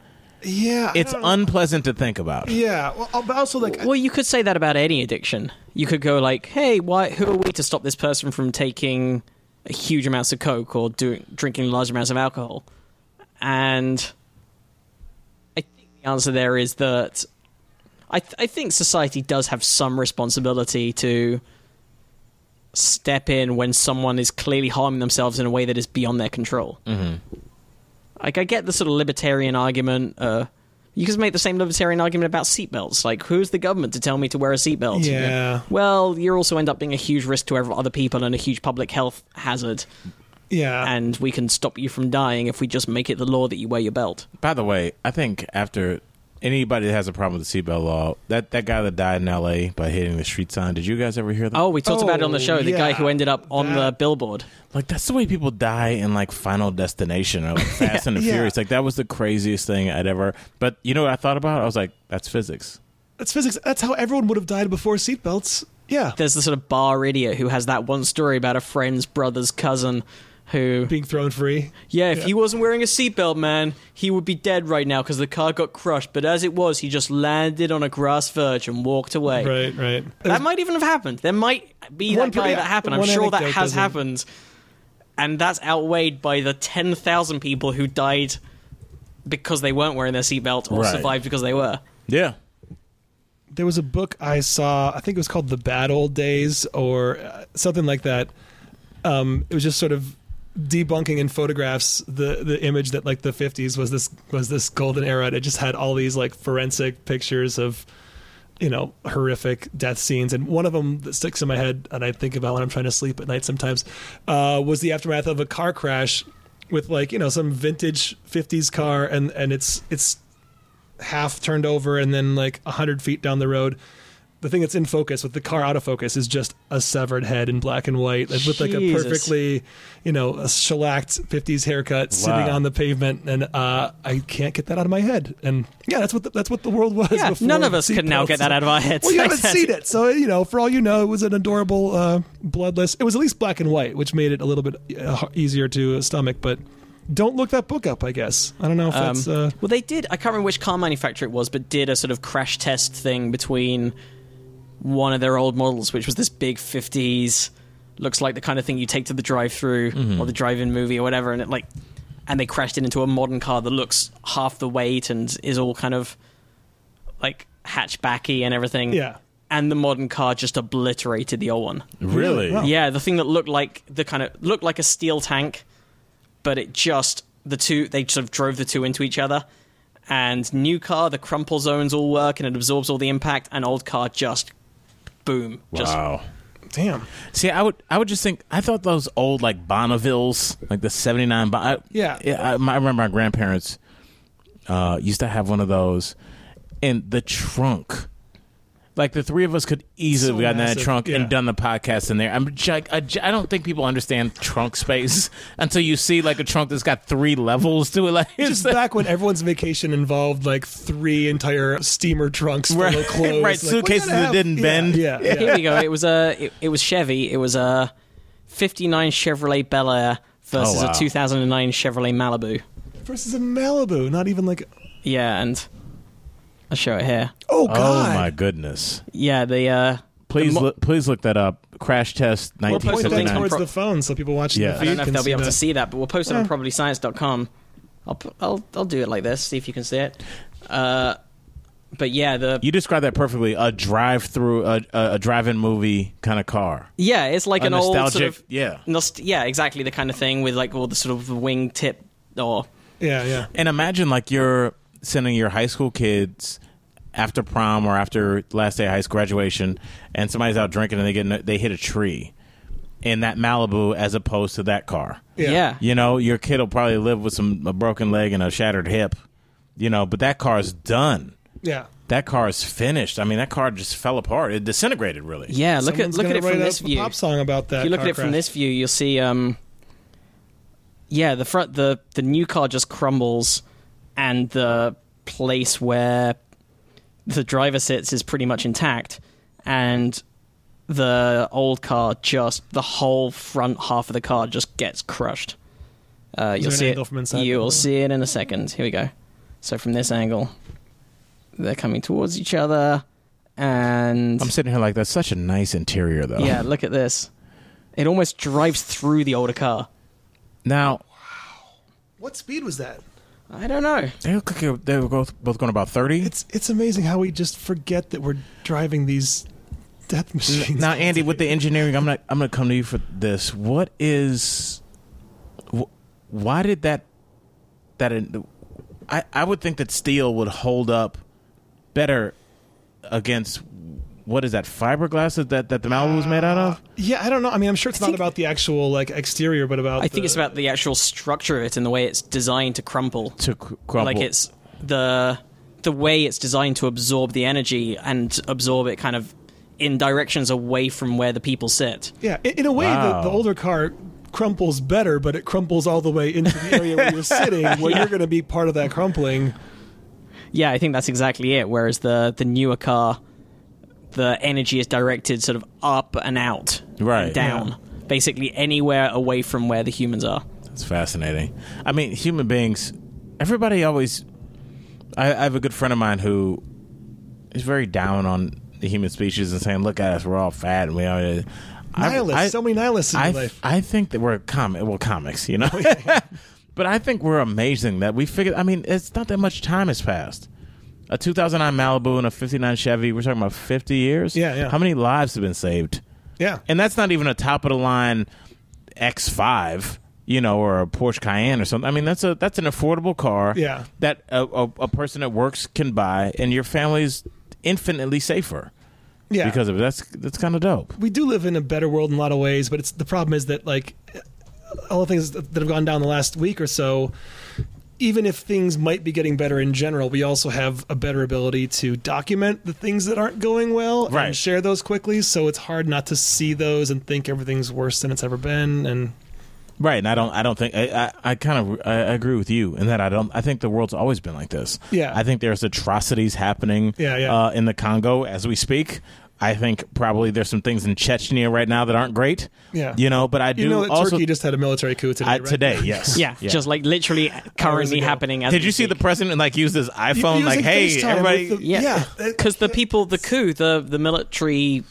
Speaker 3: Yeah. I
Speaker 4: It's
Speaker 3: don't know.
Speaker 4: unpleasant to think about.
Speaker 3: Yeah. Well, uh, but also like
Speaker 2: Well, you could say that about any addiction. You could go like, "Hey, why? Who are we to stop this person from taking huge amounts of coke or doing drinking large amounts of alcohol?" And I think the answer there is that I th- I think society does have some responsibility to step in when someone is clearly harming themselves in a way that is beyond their control.
Speaker 4: Mm-hmm.
Speaker 2: Like I get the sort of libertarian argument. Uh, you can make the same libertarian argument about seatbelts. Like, who's the government to tell me to wear a seatbelt?
Speaker 3: Yeah.
Speaker 2: Well, you also end up being a huge risk to ev- other people and a huge public health hazard.
Speaker 3: yeah.
Speaker 2: And we can stop you from dying if we just make it the law that you wear your belt.
Speaker 4: By the way, I think after anybody that has a problem with the seatbelt law, that that guy that died in L.A. by hitting the street sign. Did you guys ever hear that?
Speaker 2: Oh, we talked about it on the
Speaker 3: Oh,
Speaker 2: show. The guy who ended up on the billboard.
Speaker 4: Like that's the way people die in like Final Destination or like Fast and the
Speaker 3: Yeah.
Speaker 4: Furious. Like that was the craziest thing I'd ever. But you know what I thought about? I was like, that's physics.
Speaker 3: That's physics. That's how everyone would have died before seatbelts. Yeah.
Speaker 2: There's the sort of bar idiot who has that one story about a friend's brother's cousin who
Speaker 3: being thrown free.
Speaker 2: Yeah, if
Speaker 3: Yeah.
Speaker 2: he wasn't wearing a seatbelt, man, he would be dead right now because the car got crushed. But as it was, he just landed on a grass verge and walked away.
Speaker 3: Right, right.
Speaker 2: That might even have happened. There might be
Speaker 3: One
Speaker 2: that guy
Speaker 3: per-
Speaker 2: that happened. I'm sure that has
Speaker 3: doesn't-
Speaker 2: happened. And that's outweighed by the 10,000 people who died because they weren't wearing their seatbelt or
Speaker 4: Right.
Speaker 2: survived because they were.
Speaker 4: Yeah.
Speaker 3: there was a book I saw. I think it was called The Bad Old Days or uh, something like that. Um, it was just sort of debunking in photographs the the image that like the 50s was this was this golden era. And it just had all these like forensic pictures of you know horrific death scenes and one of them that sticks in my head and i think about when i'm trying to sleep at night sometimes uh, was the aftermath of a car crash with like you know some vintage 50s car and and it's it's half turned over and then like 100 feet down the road the thing that's in focus with the car out of focus is just a severed head in black and white with like a perfectly you know a shellacked 50s haircut sitting on the pavement and uh, i can't get that out of my head. And yeah that's what the, that's what the world was
Speaker 2: Yeah,
Speaker 3: before.
Speaker 2: none of us can now get that out of our heads.
Speaker 3: well you haven't seen it. So you know for all you know it was an adorable uh, bloodless it was at least black and white which made it a little bit uh, easier to stomach but don't look that book up i guess. I don't know if
Speaker 2: Um,
Speaker 3: that's uh,
Speaker 2: well, they did. I can't remember which car manufacturer it was, but did a sort of crash test thing between one of their old models, which was this big 50s, looks like the kind of thing you take to the drive-through
Speaker 3: Mm-hmm.
Speaker 2: or the drive-in movie or whatever, and it like, and they crashed it into a modern car that looks half the weight and is all kind of like hatchbacky and everything.
Speaker 3: yeah
Speaker 2: And the modern car just obliterated the old one.
Speaker 4: Really?
Speaker 3: Wow.
Speaker 2: Yeah, the thing that looked like the kind of looked like a steel tank, but it just the two they sort of drove the two into each other. And new car, the crumple zones all work and it absorbs all the impact. And old car just boom, just
Speaker 4: Wow.
Speaker 3: damn
Speaker 4: See, I would, I would just think. I thought those old like Bonnevilles, like the '79. Bon- I,
Speaker 3: Yeah.
Speaker 4: I, I remember my grandparents uh, used to have one of those, and the trunk. Like the three of us could easily
Speaker 3: So
Speaker 4: have gotten in that trunk
Speaker 3: yeah.
Speaker 4: and done the podcast in there. I'm like, I don't think people understand trunk space until you see like a trunk that's got three levels to it. Like it's
Speaker 3: just back when everyone's vacation involved like three entire steamer trunks full
Speaker 4: Right.
Speaker 3: of clothes,
Speaker 4: Right,
Speaker 3: Like,
Speaker 4: suitcases that
Speaker 3: have-
Speaker 4: didn't
Speaker 3: yeah,
Speaker 4: bend.
Speaker 3: Yeah, yeah.
Speaker 2: here we go. It was a it, it was Chevy. It was a '59 Chevrolet Bel Air versus
Speaker 4: Oh, wow.
Speaker 2: a 2009 Chevrolet Malibu.
Speaker 3: Versus a Malibu, not even like
Speaker 2: Yeah, and I'll show it here.
Speaker 3: oh
Speaker 4: oh my goodness!
Speaker 2: Yeah, the uh,
Speaker 4: Please,
Speaker 2: mo-
Speaker 4: look, please look that up. Crash test
Speaker 2: We'll post
Speaker 3: Point that
Speaker 2: something
Speaker 4: 1979.
Speaker 2: on
Speaker 3: towards the phone so people watching
Speaker 4: Yeah.
Speaker 3: the
Speaker 2: I
Speaker 3: feed
Speaker 2: don't know if
Speaker 3: can
Speaker 2: they'll be able
Speaker 3: that.
Speaker 2: to see that, but we'll post it
Speaker 3: Yeah.
Speaker 2: on probablyscience.com. I'll, pu- I'll I'll do it like this. See if you can see it. Uh, but yeah, the
Speaker 4: You described that perfectly. A drive-through, a, a, a drive-in movie kind of car.
Speaker 2: yeah, it's like
Speaker 4: A
Speaker 2: an old
Speaker 4: nostalgic,
Speaker 2: sort of
Speaker 4: yeah.
Speaker 2: nost- yeah, exactly the kind of thing with like all the sort of wing tip or
Speaker 3: Yeah, yeah.
Speaker 4: And imagine like you're sending your high school kids after prom or after last day of high school graduation, and somebody's out drinking and they get in, they hit a tree in that Malibu as opposed to that car.
Speaker 3: Yeah.
Speaker 2: yeah.
Speaker 4: You know, your kid will probably live with some a broken leg and a shattered hip. You know, but that car is done.
Speaker 3: Yeah.
Speaker 4: That car is finished. I mean, that car just fell apart. It disintegrated, really.
Speaker 2: Yeah, look
Speaker 3: Someone's
Speaker 2: at look at it from this
Speaker 3: a
Speaker 2: view.
Speaker 3: pop song about that.
Speaker 2: if you look
Speaker 3: car
Speaker 2: at it from this view, you'll see um yeah, the front the the new car just crumbles and the place where the driver sits is pretty much intact and the old car just the whole front half of the car just gets crushed. Uh, you'll see it.
Speaker 3: inside?
Speaker 2: You'll see it in a second. Here we go. So from this angle, they're coming towards each other, and
Speaker 4: I'm sitting here like that's such a nice interior, though.
Speaker 2: yeah, look at this. It almost drives through the older car.
Speaker 4: Now
Speaker 3: What speed was that?
Speaker 2: I don't know.
Speaker 4: they look like they were both both going about thirty.
Speaker 3: It's it's amazing how we just forget that we're driving these death machines.
Speaker 4: Now, Andy, with the engineering, I'm not. I'm going to come to you for this. What is? wh- Why did that? That I I would think that steel would hold up better against what is that fiberglass that that, that the Malibu was made out of?
Speaker 3: Uh, yeah, I don't know. I mean, I'm sure it's
Speaker 2: I
Speaker 3: not
Speaker 2: think-
Speaker 3: about the actual like exterior, but about.
Speaker 2: I think it's about the actual structure of it and the way it's designed to crumple.
Speaker 4: To cr- crumple.
Speaker 2: Like it's the the way it's designed to absorb the energy and absorb it kind of in directions away from where the people sit.
Speaker 3: Yeah, in, in a way,
Speaker 4: Wow.
Speaker 3: the, the older car crumples better, but it crumples all the way into the area where you're sitting, where you're going to be part of that crumpling.
Speaker 2: Yeah, I think that's exactly it. Whereas the the newer car, the energy is directed sort of up and out,
Speaker 4: Right.
Speaker 2: and down. basically anywhere away from where the humans are.
Speaker 4: It's fascinating. I mean, human beings. Everybody always. I, I have a good friend of mine who is very down on the human species and saying, "Look at us, we're all fat and we are." I-
Speaker 3: Nihilists.
Speaker 4: I-
Speaker 3: so many nihilists in
Speaker 4: I,
Speaker 3: life.
Speaker 4: I think that we're comic well comics, you know. but I think we're amazing that we figured. I mean, it's not that much time has passed. A 2009 Malibu and a 59 Chevy. We're talking about 50 years.
Speaker 3: Yeah, yeah.
Speaker 4: How many lives have been saved?
Speaker 3: Yeah.
Speaker 4: And that's not even a top of the line X5, you know, or a Porsche Cayenne or something. I mean, that's a that's an affordable car.
Speaker 3: Yeah.
Speaker 4: That a, a, a person that works can buy, and your family's infinitely safer
Speaker 3: yeah.
Speaker 4: because of it. That's that's kind of dope.
Speaker 3: we do live in a better world in a lot of ways, but it's the problem is that like all the things that that have gone down the last week or so, even if things might be getting better in general, we also have a better ability to document the things that aren't going well
Speaker 4: Right.
Speaker 3: and share those quickly. So it's hard not to see those and think everything's worse than it's ever been. And
Speaker 4: Right, and I don't. I don't think. I. I, I kind of. I agree with you in that. I don't. I think the world's always been like this.
Speaker 3: Yeah.
Speaker 4: I think there's atrocities happening.
Speaker 3: Yeah, yeah.
Speaker 4: Uh, in the Congo as we speak. I think probably there's some things in Chechnya right now that aren't great.
Speaker 3: Yeah.
Speaker 4: You know, but I do
Speaker 3: you know that
Speaker 4: also
Speaker 3: Turkey just had a military coup today.
Speaker 4: I,
Speaker 3: right?
Speaker 4: today. Yes.
Speaker 2: Yeah, just like literally currently happening. As
Speaker 4: Did you see the
Speaker 2: speak.
Speaker 4: president like use his iPhone? like, hey,
Speaker 3: FaceTime
Speaker 4: everybody.
Speaker 3: the-
Speaker 2: Yeah,
Speaker 3: Yeah.
Speaker 2: because the people, the coup, the the military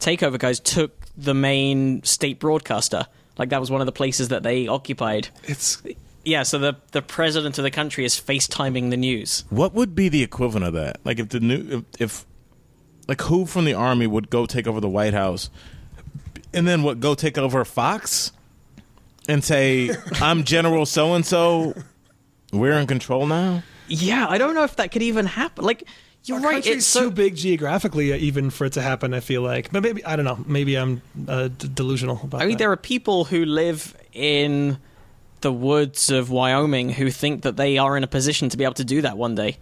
Speaker 2: takeover guys took the main state broadcaster. Like that was one of the places that they occupied.
Speaker 3: It's
Speaker 2: Yeah, so the the president of the country is FaceTiming the news.
Speaker 4: What would be the equivalent of that? Like if the new if, if like who from the army would go take over the White House, and then what go take over Fox, and say I'm General so and so, we're in control now.
Speaker 2: Yeah, I don't know if that could even happen. Like you're
Speaker 3: Our
Speaker 2: right.
Speaker 3: country's
Speaker 2: It's
Speaker 3: too big geographically, uh, even for it to happen. I feel like, but maybe I don't know. Maybe I'm uh, d- delusional about. It.
Speaker 2: I mean,
Speaker 3: that.
Speaker 2: there are people who live in the woods of Wyoming who think that they are in a position to be able to do that one day.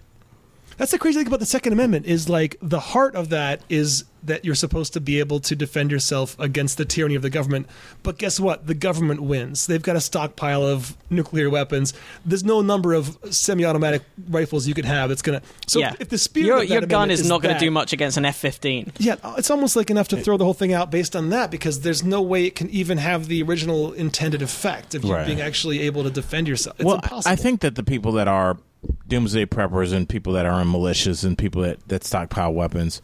Speaker 3: That's the crazy thing about the Second Amendment is like the heart of that is that you're supposed to be able to defend yourself against the tyranny of the government. But guess what? The government wins. They've got a stockpile of nuclear weapons. There's no number of semi-automatic rifles you can have that's gonna. So
Speaker 2: yeah,
Speaker 3: if the spirit
Speaker 2: your,
Speaker 3: of that
Speaker 2: your gun
Speaker 3: amendment
Speaker 2: is not going to do much against an F-15.
Speaker 3: Yeah, it's almost like enough to throw the whole thing out based on that because there's no way it can even have the original intended effect of you
Speaker 4: Right.
Speaker 3: being actually able to defend yourself. It's
Speaker 4: well,
Speaker 3: impossible.
Speaker 4: I think that the people that are doomsday preppers and people that are in militias and people that, that stockpile weapons,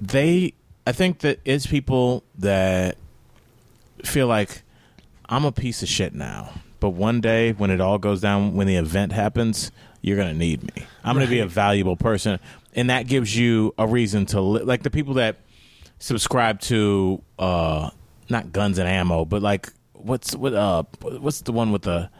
Speaker 4: they, I think that it's people that feel like I'm a piece of shit now, but one day when it all goes down, when the event happens, you're gonna need me. I'm gonna be a valuable person, and that gives you a reason to li- like the people that subscribe to uh not guns and ammo, but like what's what uh what's the one with the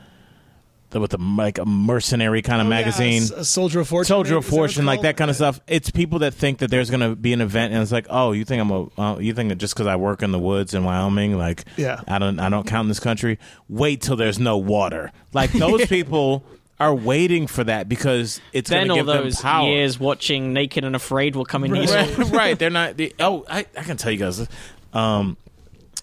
Speaker 4: the, with the like a mercenary kind of
Speaker 3: Oh, yeah,
Speaker 4: magazine.
Speaker 3: S- a Soldier of Fortune.
Speaker 4: Soldier of
Speaker 3: Is that
Speaker 4: Fortune, like that kind of stuff. It's people that think that there's going to be an event, and it's like, oh, you think I'm a, uh, you think that just because I work in the woods in Wyoming, like,
Speaker 3: Yeah.
Speaker 4: I don't, I don't count in this country. Wait till there's no water. Like those people are waiting for that because it's going
Speaker 2: Then
Speaker 4: to
Speaker 2: all
Speaker 4: give them
Speaker 2: those
Speaker 4: power.
Speaker 2: years watching Naked and Afraid will come in
Speaker 3: Right.
Speaker 2: useful.
Speaker 4: right, right. They're not. The, oh, I, I can tell you guys. Um,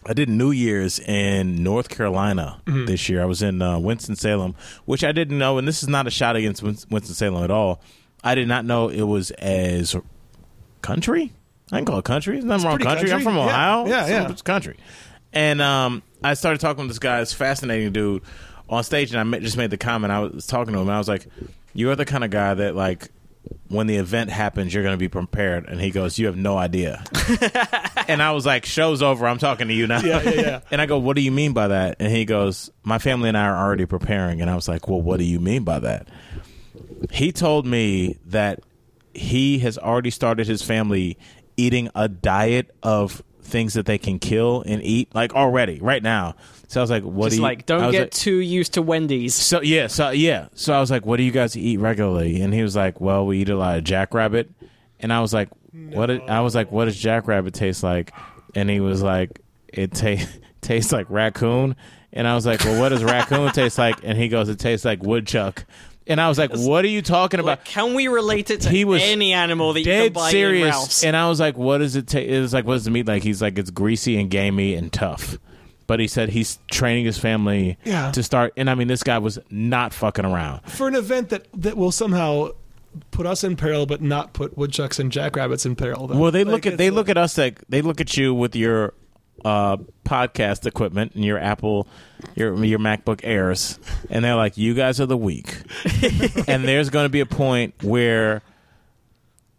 Speaker 4: I did New Year's in North Carolina
Speaker 3: Mm-hmm.
Speaker 4: this year. I was in uh, Winston Salem, which I didn't know, and this is not a shot against Winston Salem at all. I did not know it was as country. I can call it country. There's nothing wrong with
Speaker 3: pretty
Speaker 4: country. I'm
Speaker 3: country.
Speaker 4: from
Speaker 3: Yeah,
Speaker 4: Ohio.
Speaker 3: yeah,
Speaker 4: so
Speaker 3: yeah.
Speaker 4: It's country. And um, I started talking with this guy, this fascinating dude, on stage, and I just made the comment. I was talking to him, and I was like, "You're the kind of guy that like." When the event happens, you're going to be prepared. And he goes, You have no idea. and I was like, Show's over. I'm talking to you now.
Speaker 3: Yeah, yeah, yeah.
Speaker 4: And I go, What do you mean by that? And he goes, My family and I are already preparing. And I was like, Well, what do you mean by that? He told me that he has already started his family eating a diet of things that they can kill and eat, like already, right now. So I was like, What
Speaker 2: Just
Speaker 4: do you
Speaker 2: like,
Speaker 4: I
Speaker 2: don't
Speaker 4: was
Speaker 2: get
Speaker 4: like-
Speaker 2: too used to Wendy's.
Speaker 4: so yeah, so yeah, so I was like, "What do you guys eat regularly?" And he was like, "Well, we eat a lot of Jackrabbit." And I was like, "What?" It, I was like, "What does Jackrabbit taste like?" And he was like, "It ta- tastes like raccoon." And I was like, "Well, what does raccoon taste like?" And he goes, "It tastes like woodchuck." And I was like, "What are you talking about?"
Speaker 2: Like, can we relate it to
Speaker 4: He was
Speaker 2: any animal that you can
Speaker 4: Dead
Speaker 2: buy in
Speaker 4: serious.
Speaker 2: Ralph's?
Speaker 4: And I was like, "What does it taste?" It was like, "What does the meat like?" He's like, "It's greasy and gamey and tough." But he said he's training his family
Speaker 3: Yeah.
Speaker 4: to start. And I mean, this guy was not fucking around.
Speaker 3: for an event that that will somehow put us in peril, but not put woodchucks and jackrabbits in peril. Though.
Speaker 4: Well, they
Speaker 3: Like,
Speaker 4: look at they
Speaker 3: a-
Speaker 4: look at us like they look at you with your uh, podcast equipment and your Apple, your your MacBook Airs, and they're like, "You guys are the weak," and there's going to be a point where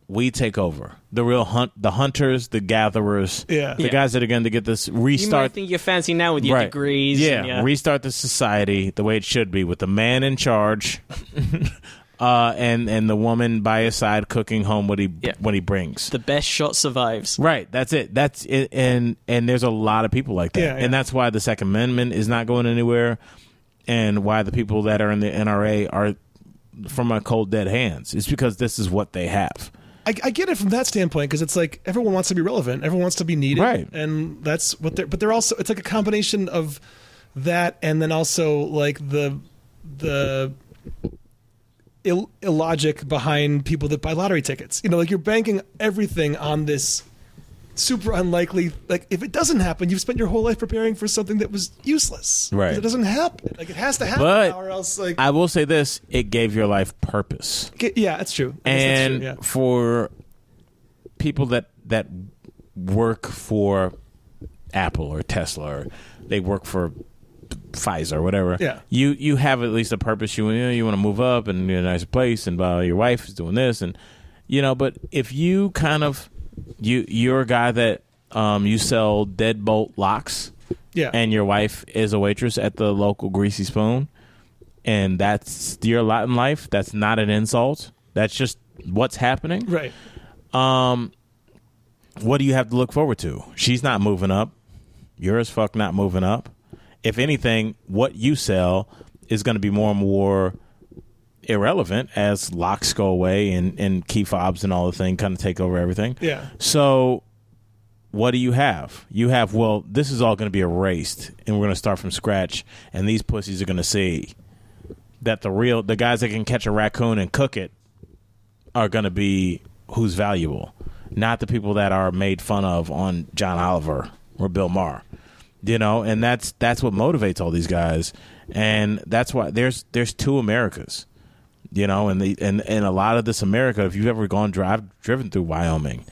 Speaker 4: we take over the real hunt, the hunters, the gatherers,
Speaker 3: Yeah.
Speaker 4: the
Speaker 2: Yeah.
Speaker 4: guys that are going to get this restart.
Speaker 2: You might think you're fancy now with your
Speaker 4: right.
Speaker 2: degrees.
Speaker 4: yeah,
Speaker 2: and your-
Speaker 4: restart the society the way it should be with the man in charge. Uh, and and the woman by his side cooking home what he
Speaker 2: Yeah.
Speaker 4: what he brings.
Speaker 2: the best shot survives.
Speaker 4: Right, that's it. That's it, and and there's a lot of people like that,
Speaker 3: Yeah, yeah.
Speaker 4: and that's why the Second Amendment is not going anywhere, and why the people that are in the NRA are from my cold dead hands. It's because this is what they have.
Speaker 3: I, I get it from that standpoint because it's like everyone wants to be relevant, everyone wants to be needed,
Speaker 4: Right.
Speaker 3: And that's what they're. But they're also it's like a combination of that and then also like the the Ill- illogic behind people that buy lottery tickets. You know, like you're banking everything on this super unlikely. Like if it doesn't happen, you've spent your whole life preparing for something that was useless.
Speaker 4: Right.
Speaker 3: It doesn't happen. Like it has to happen,
Speaker 4: But
Speaker 3: or else like
Speaker 4: I will say this: it gave your life purpose.
Speaker 3: Yeah, that's true. I guess that's
Speaker 4: and
Speaker 3: true, yeah.
Speaker 4: for people that that work for Apple or Tesla or they work for Pfizer or whatever,
Speaker 3: Yeah.
Speaker 4: you you have at least a purpose. You you, know, you want to move up and get a nicer place, and uh, your wife is doing this, and you know. But if you kind of you you're a guy that um, you sell deadbolt locks,
Speaker 3: yeah,
Speaker 4: and your wife is a waitress at the local Greasy Spoon, and that's your lot in life. That's not an insult. That's just what's happening.
Speaker 3: right.
Speaker 4: Um, what do you have to look forward to? She's not moving up. You're as fuck not moving up. If anything, what you sell is going to be more and more irrelevant as locks go away and, and key fobs and all the thing kind of take over everything.
Speaker 3: Yeah.
Speaker 4: So, what do you have? You have, well, this is all going to be erased and we're going to start from scratch. And these pussies are going to see that the real, the guys that can catch a raccoon and cook it are going to be who's valuable, not the people that are made fun of on John Oliver or Bill Maher. You know, and that's that's what motivates all these guys, and that's why there's there's two Americas. You know, and the and and a lot of this America, if you've ever gone drive driven through Wyoming,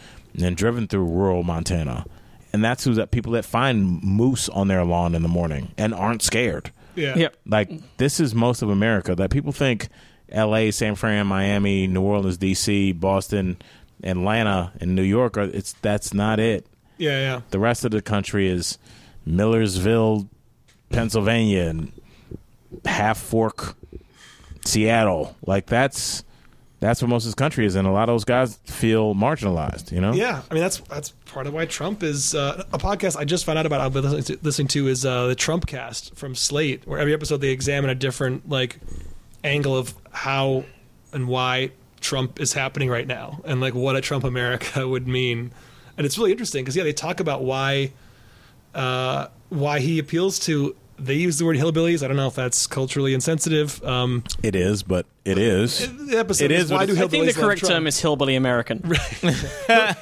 Speaker 4: and driven through rural Montana, and that's who that people that find moose on their lawn in the morning and aren't scared.
Speaker 3: Yeah.
Speaker 2: Yep.
Speaker 4: Like this is most of America that people think L.A., San Fran, Miami, New Orleans, D.C., Boston, Atlanta, and New York are it's that's not it.
Speaker 3: Yeah. Yeah.
Speaker 4: The rest of the country is Millersville, Pennsylvania, and Half Fork, Seattle. Like that's that's what most of this country is, and a lot of those guys feel marginalized. You know?
Speaker 3: Yeah, I mean that's that's part of why Trump is uh, a podcast I just found out about. I've been listening to, listening to is uh, the Trump Cast from Slate, where every episode they examine a different like angle of how and why Trump is happening right now, and like what a Trump America would mean. And it's really interesting because yeah, they talk about why uh, why he appeals to. They use the word hillbillies. I don't know if that's culturally insensitive. Um,
Speaker 4: It is, but it is.
Speaker 3: the episode
Speaker 4: It is,
Speaker 3: why do
Speaker 4: it's-
Speaker 2: I think the correct
Speaker 3: Trump?
Speaker 2: term is hillbilly American.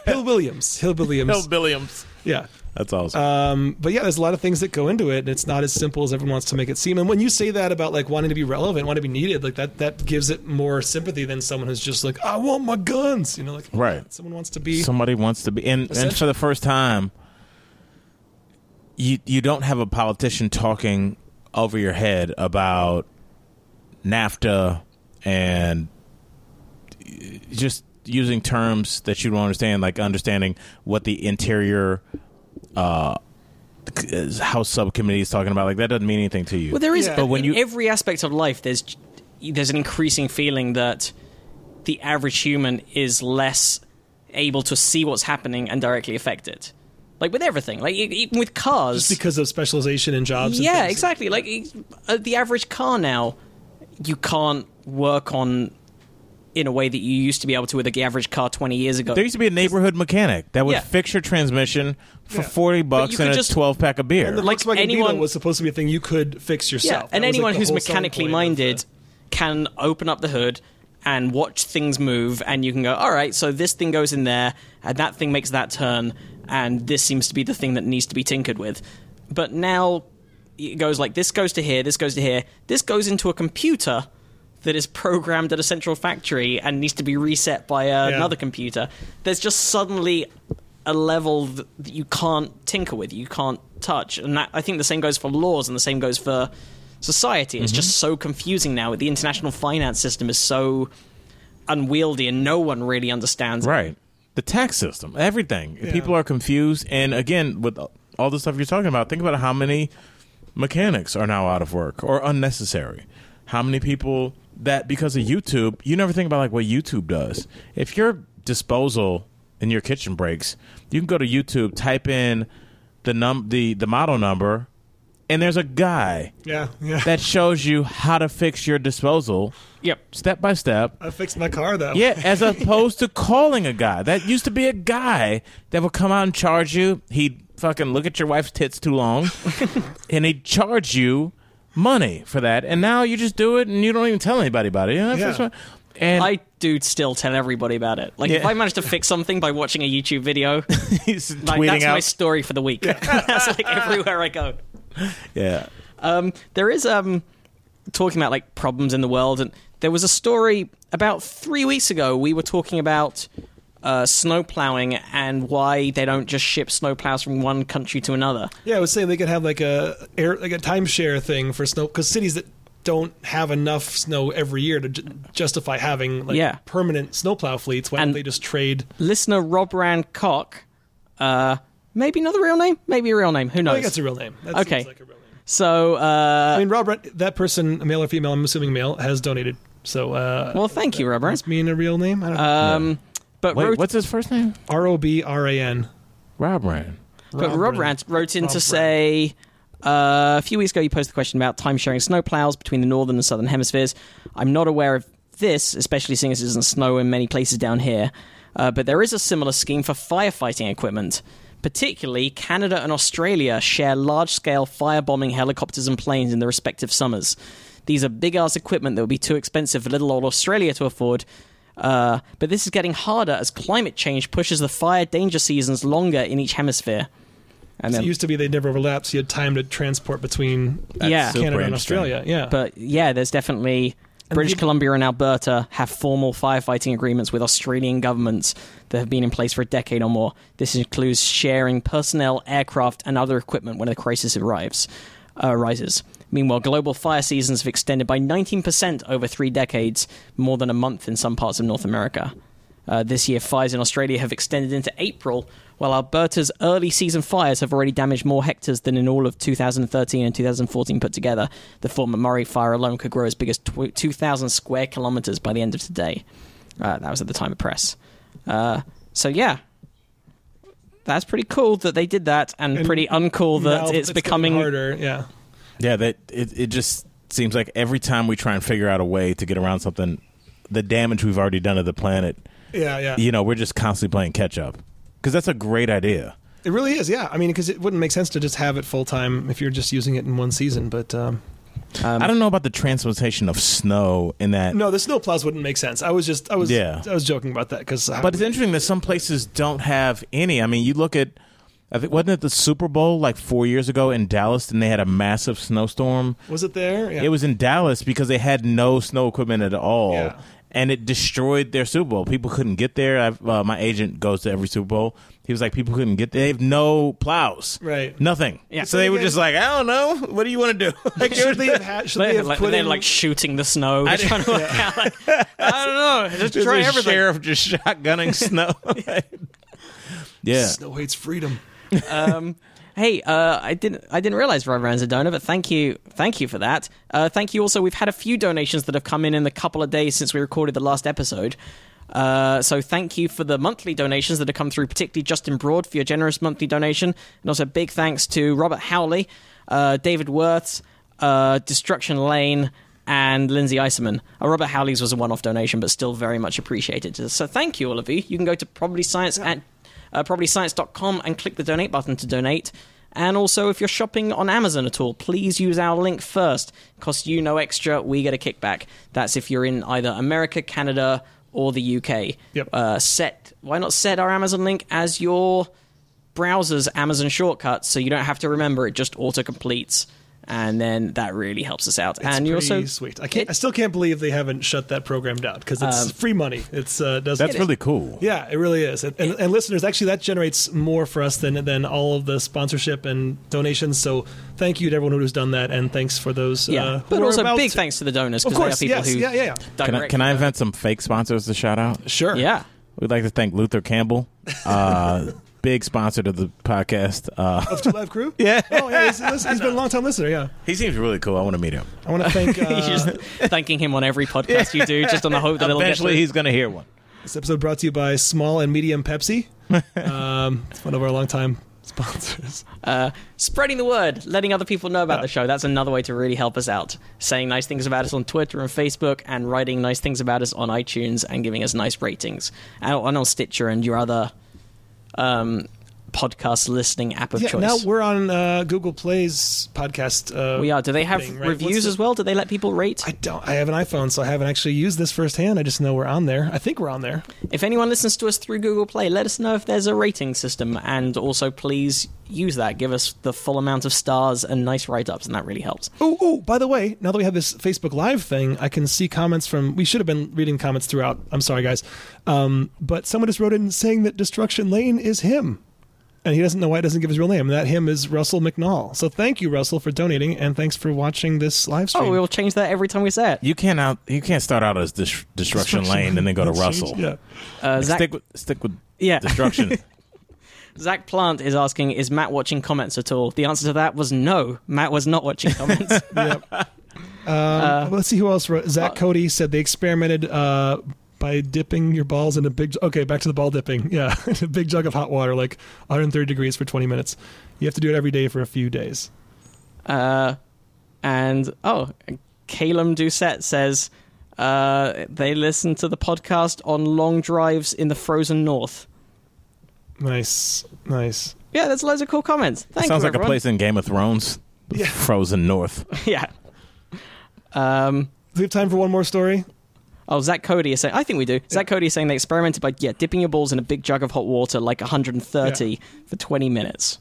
Speaker 3: Hill Williams. Hill Williams.
Speaker 4: Williams.
Speaker 3: yeah.
Speaker 4: That's awesome.
Speaker 3: Um, but yeah, there's a lot of things that go into it, and it's not as simple as everyone wants to make it seem. And when you say that about like wanting to be relevant, wanting to be needed, like that, that gives it more sympathy than someone who's just like, I want my guns, you know, like
Speaker 4: Right.
Speaker 3: Someone wants to be.
Speaker 4: Somebody wants to be, and, and for the first time, you you don't have a politician talking over your head about NAFTA and just using terms that you don't understand, like understanding what the interior uh, House subcommittee is talking about. Like that doesn't mean anything to you.
Speaker 2: Well, there is,
Speaker 3: Yeah.
Speaker 2: but
Speaker 4: But when
Speaker 2: in
Speaker 4: you-
Speaker 2: every aspect of life, there's there's an increasing feeling that the average human is less able to see what's happening and directly affect it. Like with everything, like e- even with cars,
Speaker 3: just because of specialization in jobs. and
Speaker 2: yeah,
Speaker 3: things.
Speaker 2: exactly. Like e- uh, the average car now, you can't work on in a way that you used to be able to with the average car 20 years ago.
Speaker 4: there used to be a neighborhood mechanic that would
Speaker 2: Yeah.
Speaker 4: fix your transmission for
Speaker 3: Yeah.
Speaker 4: forty bucks
Speaker 2: you could
Speaker 4: and a
Speaker 2: just-
Speaker 4: twelve pack of beer.
Speaker 3: And the
Speaker 2: Like
Speaker 3: Volkswagen
Speaker 2: anyone-
Speaker 3: Beetle was supposed to be a thing you could fix
Speaker 2: Yeah,
Speaker 3: yourself.
Speaker 2: and
Speaker 3: That was, like,
Speaker 2: anyone
Speaker 3: the
Speaker 2: who's
Speaker 3: whole selling
Speaker 2: mechanically
Speaker 3: point of
Speaker 2: minded
Speaker 3: the-
Speaker 2: can open up the hood and watch things move, and you can go, all right, so this thing goes in there, and that thing makes that turn, and this seems to be the thing that needs to be tinkered with. But now it goes like this goes to here, this goes to here, this goes into a computer that is programmed at a central factory and needs to be reset by uh,
Speaker 3: Yeah.
Speaker 2: another computer. There's just suddenly a level that you can't tinker with, you can't touch, and that I think the same goes for laws, and the same goes for society. It's just so confusing now. The international finance system is so unwieldy, and no one really understands. it.
Speaker 4: Right. The tax system, everything. People are confused. And again, with all the stuff you're talking about, think about how many mechanics are now out of work or unnecessary. How many people that because of YouTube, you never think about like what YouTube does. If your disposal in your kitchen breaks, you can go to YouTube, type in the num the the model number, and there's a guy
Speaker 3: Yeah, yeah.
Speaker 4: that shows you how to fix your disposal
Speaker 2: Yep.
Speaker 4: step by step.
Speaker 3: I fixed my car though.
Speaker 4: Yeah, as opposed to calling a guy. That used to be a guy that would come out and charge you. He'd fucking look at your wife's tits too long, and he'd charge you money for that. And now you just do it, and you don't even tell anybody about it. You know,
Speaker 3: Yeah.
Speaker 4: that's what- And
Speaker 2: I do still tell everybody about it. Like if
Speaker 4: Yeah.
Speaker 2: I manage to fix something by watching a YouTube video,
Speaker 4: he's
Speaker 2: like
Speaker 4: tweeting
Speaker 2: that's
Speaker 4: out.
Speaker 2: my story for the week. that's like everywhere I go.
Speaker 4: yeah,
Speaker 2: Um, there is um, talking about like problems in the world, and there was a story about three weeks ago. We were talking about uh, snow plowing and why they don't just ship snow plows from one country to another.
Speaker 3: Yeah, I was saying they could have like a air like a timeshare thing for snow because cities that don't have enough snow every year to ju- justify having like
Speaker 2: Yeah.
Speaker 3: permanent snowplow fleets. Why don't they just trade?
Speaker 2: Listener Rob Rancock, uh, maybe not the real name, maybe a real name. Who knows?
Speaker 3: I think that's a real name. That
Speaker 2: Okay.
Speaker 3: like a real name.
Speaker 2: so, uh,
Speaker 3: I mean, Rob, that person, male or female, I'm assuming male, has donated. So, uh,
Speaker 2: well, thank you, Rob.
Speaker 3: must mean a real name. I don't know.
Speaker 2: Um, but
Speaker 4: wait,
Speaker 2: wrote,
Speaker 4: what's his first name?
Speaker 3: R O B R A N.
Speaker 4: Rob Rand.
Speaker 2: but
Speaker 3: Rob
Speaker 2: Rob
Speaker 3: Rand.
Speaker 2: Rant wrote in
Speaker 3: Rob
Speaker 2: to
Speaker 3: Rand.
Speaker 2: say uh, a few weeks ago you posed a question about time sharing snow plows between the northern and southern hemispheres. I'm not aware of this, especially seeing as it doesn't snow in many places down here. Uh, but there is a similar scheme for firefighting equipment. Particularly, Canada and Australia share large scale firebombing helicopters and planes in their respective summers. These are big ass equipment that would be too expensive for little old Australia to afford. Uh, but this is getting harder as climate change pushes the fire danger seasons longer in each hemisphere. And
Speaker 3: It
Speaker 2: then,
Speaker 3: used to be they never overlapped, so you had time to transport between
Speaker 2: yeah,
Speaker 3: Canada and. Australia. Yeah,
Speaker 2: but yeah, there's definitely
Speaker 3: And
Speaker 2: British Columbia and Alberta have formal firefighting agreements with Australian governments that have been in place for a decade or more. This includes sharing personnel, aircraft, and other equipment when a crisis arrives. Uh, arises. Meanwhile, global fire seasons have extended by 19% over three decades, more than a month in some parts of North America. Uh, this year, fires in Australia have extended into April, while Alberta's early season fires have already damaged more hectares than in all of 2013 and 2014 put together. The Fort McMurray fire alone could grow as big as 2,000 square kilometers by the end of today. Uh, that was at the time of press. Uh, so, yeah. That's pretty cool that they did that, and,
Speaker 3: And
Speaker 2: pretty uncool that it's
Speaker 3: getting
Speaker 2: becoming.
Speaker 3: harder. Yeah,
Speaker 4: Yeah, that it, it just seems like every time we try and figure out a way to get around something, the damage we've already done to the planet,
Speaker 3: yeah, yeah.
Speaker 4: you know, we're just constantly playing catch up. Because that's a great idea.
Speaker 3: It really is. Yeah, I mean, because it wouldn't make sense to just have it full time if you're just using it in one season. But um,
Speaker 2: Um,
Speaker 4: I don't know about the transportation of snow in that.
Speaker 3: no, the snow plows wouldn't make sense. I was just, I was,
Speaker 4: Yeah.
Speaker 3: I was joking about that because.
Speaker 4: But it's interesting that some places don't have any. I mean, you look at, I think, wasn't it the Super Bowl like four years ago in Dallas, and they had a massive snowstorm.
Speaker 3: was it there? Yeah.
Speaker 4: It was in Dallas because they had no snow equipment at all,
Speaker 3: Yeah.
Speaker 4: And it destroyed their Super Bowl. People couldn't get there. I've, uh, my agent goes to every Super Bowl. He was like, people couldn't get there. They have no plows,
Speaker 3: Right.
Speaker 4: Nothing.
Speaker 2: Yeah.
Speaker 4: So they were just like, I don't know. What do you want to do? Like,
Speaker 3: should they have had? Should they
Speaker 2: they're
Speaker 3: have
Speaker 2: like,
Speaker 3: put
Speaker 2: they're
Speaker 3: in?
Speaker 2: like shooting the snow. They're
Speaker 4: I-
Speaker 2: trying to work out, like, I don't know. Just
Speaker 4: There's
Speaker 2: try
Speaker 4: a
Speaker 2: everything.
Speaker 4: sheriff just shotgunning snow. yeah.
Speaker 3: Snow hates freedom.
Speaker 2: um, hey, uh, I didn't I didn't realize Rob Rand's a donor, but thank you, thank you for that. Uh, thank you also. We've had a few donations that have come in in the couple of days since we recorded the last episode. Uh, so thank you for the monthly donations that have come through, particularly Justin Broad for your generous monthly donation, and also big thanks to Robert Howley, uh, David Worths, uh, Destruction Lane, and Lindsay Iserman. Uh, Robert Howley's was a one-off donation, but still very much appreciated. So thank you all of you. You can go to Probably Science at uh, probablyscience.com and click the donate button to donate. And also, if you're shopping on Amazon at all, please use our link first. Costs you no extra, we get a kickback. That's if you're in either America, Canada, or the UK.
Speaker 3: Yep.
Speaker 2: Uh, set why not set our Amazon link as your browser's Amazon shortcut so you don't have to remember it just auto completes and then that really helps us out.
Speaker 3: It's
Speaker 2: and you
Speaker 3: pretty
Speaker 2: also
Speaker 3: sweet. I can't.
Speaker 2: it-
Speaker 3: I still can't believe they haven't shut that program down because it's
Speaker 2: Um,
Speaker 3: free money. It's uh, doesn't.
Speaker 4: That's really cool.
Speaker 3: Yeah, it really is. And, and, and listeners, actually, that generates more for us than than all of the sponsorship and donations. So thank you to everyone who's done that, and thanks for those.
Speaker 2: yeah,
Speaker 3: uh, who
Speaker 2: but also
Speaker 3: about
Speaker 2: big
Speaker 3: to-
Speaker 2: thanks to the donors
Speaker 3: Of
Speaker 2: because they are
Speaker 3: course,
Speaker 2: people
Speaker 3: yes,
Speaker 2: who
Speaker 3: yeah, yeah, yeah.
Speaker 4: Can I, can I invent some fake sponsors to shout out?
Speaker 3: Sure.
Speaker 2: Yeah.
Speaker 4: We'd like to thank Luther Campbell, uh, big sponsor to the podcast. Uh,
Speaker 3: Of Two Live Crew.
Speaker 4: yeah,
Speaker 3: Oh yeah, he's, he's been a long time listener. Yeah,
Speaker 4: he seems really cool. I want to meet him.
Speaker 3: I want to thank.
Speaker 2: You're
Speaker 3: Uh,
Speaker 2: just thanking him on every podcast you do, just on the hope that
Speaker 4: Eventually, he's going to hear one.
Speaker 3: this episode brought to you by Small and Medium Pepsi. um, it's one of our longtime sponsors.
Speaker 2: Uh, spreading the word, letting other people know about
Speaker 3: Yeah.
Speaker 2: the show. That's another way to really help us out. Saying nice things about us on Twitter and Facebook, and writing nice things about us on iTunes and giving us nice ratings. And and on Stitcher and your other um, podcast listening app of
Speaker 3: Yeah,
Speaker 2: choice.
Speaker 3: now we're on uh, Google Play's podcast. Uh,
Speaker 2: we are. Do they have
Speaker 3: thing, right?
Speaker 2: reviews
Speaker 3: the-
Speaker 2: as well? Do they let people rate?
Speaker 3: I don't. I have an iPhone, so I haven't actually used this firsthand. I just know we're on there. I think we're on there.
Speaker 2: If anyone listens to us through Google Play, let us know if there's a rating system, and also please use that. Give us the full amount of stars and nice write-ups, and that really helps.
Speaker 3: Oh, oh, by the way, now that we have this Facebook Live thing, I can see comments from. We should have been reading comments throughout. I'm sorry, guys. Um, but someone just wrote in saying that Destruction Lane is him. And he doesn't know why it doesn't give his real name. That him is Russell McNall. So thank you, Russell, for donating, and thanks for watching this live stream.
Speaker 2: Oh, we'll change that every time we say it.
Speaker 4: You can't out. You can't start out as dis- destruction lane and then go to Russell.
Speaker 3: Yeah.
Speaker 2: Uh, Zach,
Speaker 4: Stick with stick with
Speaker 2: yeah.
Speaker 4: destruction.
Speaker 2: Zach Plant is asking, is Matt watching comments at all? The answer to that was no. Matt was not watching comments.
Speaker 3: Yep. Um, let's see who else wrote. Zach
Speaker 2: uh,
Speaker 3: Cody said they experimented uh, by dipping your balls in a big. Okay, back to the ball dipping. Yeah, a big jug of hot water, like 130 degrees for 20 minutes. You have to do it every day for a few days.
Speaker 2: uh, and, oh, Calum Doucette says uh, they listen to the podcast on long drives in the frozen north.
Speaker 3: Nice, nice.
Speaker 2: Yeah, there's loads of cool comments. Thank
Speaker 4: Sounds
Speaker 2: you,
Speaker 4: like a place in Game of Thrones.
Speaker 3: Yeah.
Speaker 4: Frozen North.
Speaker 2: yeah. Um,
Speaker 3: Do we have time for one more story?
Speaker 2: Oh, Zach Cody is saying. I think we do. Zach Cody is saying they experimented by yeah dipping your balls in a big jug of hot water, like 130 for 20 minutes.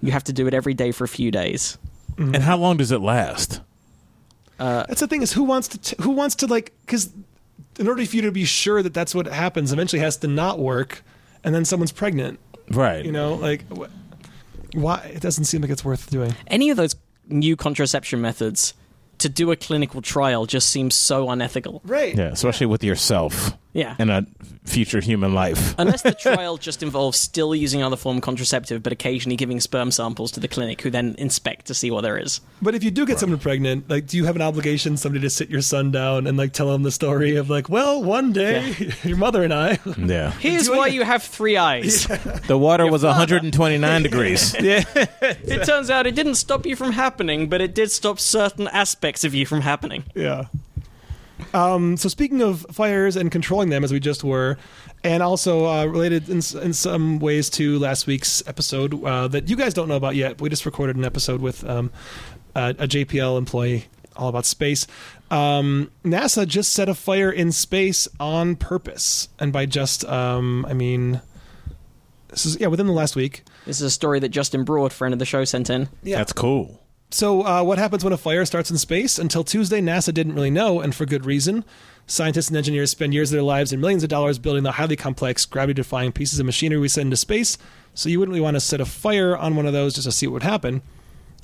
Speaker 2: You have to do it every day for a few days. Mm-hmm.
Speaker 4: And how long does it last?
Speaker 3: Uh, that's the thing is who wants to t- who wants to like because in order for you to be sure that that's what happens, eventually has to not work, and then someone's pregnant.
Speaker 4: Right.
Speaker 3: You know, like wh- why? It doesn't seem like it's worth doing.
Speaker 2: Any of those new contraception methods to do a clinical trial just seems so unethical.
Speaker 3: Right.
Speaker 4: Yeah, especially with yourself
Speaker 2: Yeah.
Speaker 4: in a future human life.
Speaker 2: Unless the trial just involves still using other form contraceptive, but occasionally giving sperm samples to the clinic, who then inspect to see what there is.
Speaker 3: But if you do get someone pregnant, like, do you have an obligation somebody to sit your son down and like tell him the story of like, well, one day your mother and I.
Speaker 4: Yeah.
Speaker 2: Here's why you have three eyes.
Speaker 4: The water was 129 degrees. Yeah.
Speaker 2: It turns out it didn't stop you from happening, but it did stop certain aspects of you from happening.
Speaker 3: Yeah. Um, so speaking of fires and controlling them, as we just were, and also uh, related in, in some ways to last week's episode uh, that you guys don't know about yet. We just recorded an episode with um, a, a JPL employee all about space. Um, NASA just set a fire in space on purpose, and by just, um, I mean, this is yeah within the last week.
Speaker 2: This is a story that Justin Broad, friend of the show, sent in.
Speaker 3: Yeah.
Speaker 4: That's cool.
Speaker 3: So, uh, what happens when a fire starts in space? Until Tuesday, NASA didn't really know, and for good reason. Scientists and engineers spend years of their lives and millions of dollars building the highly complex, gravity defying pieces of machinery we send into space. So, you wouldn't really want to set a fire on one of those just to see what would happen.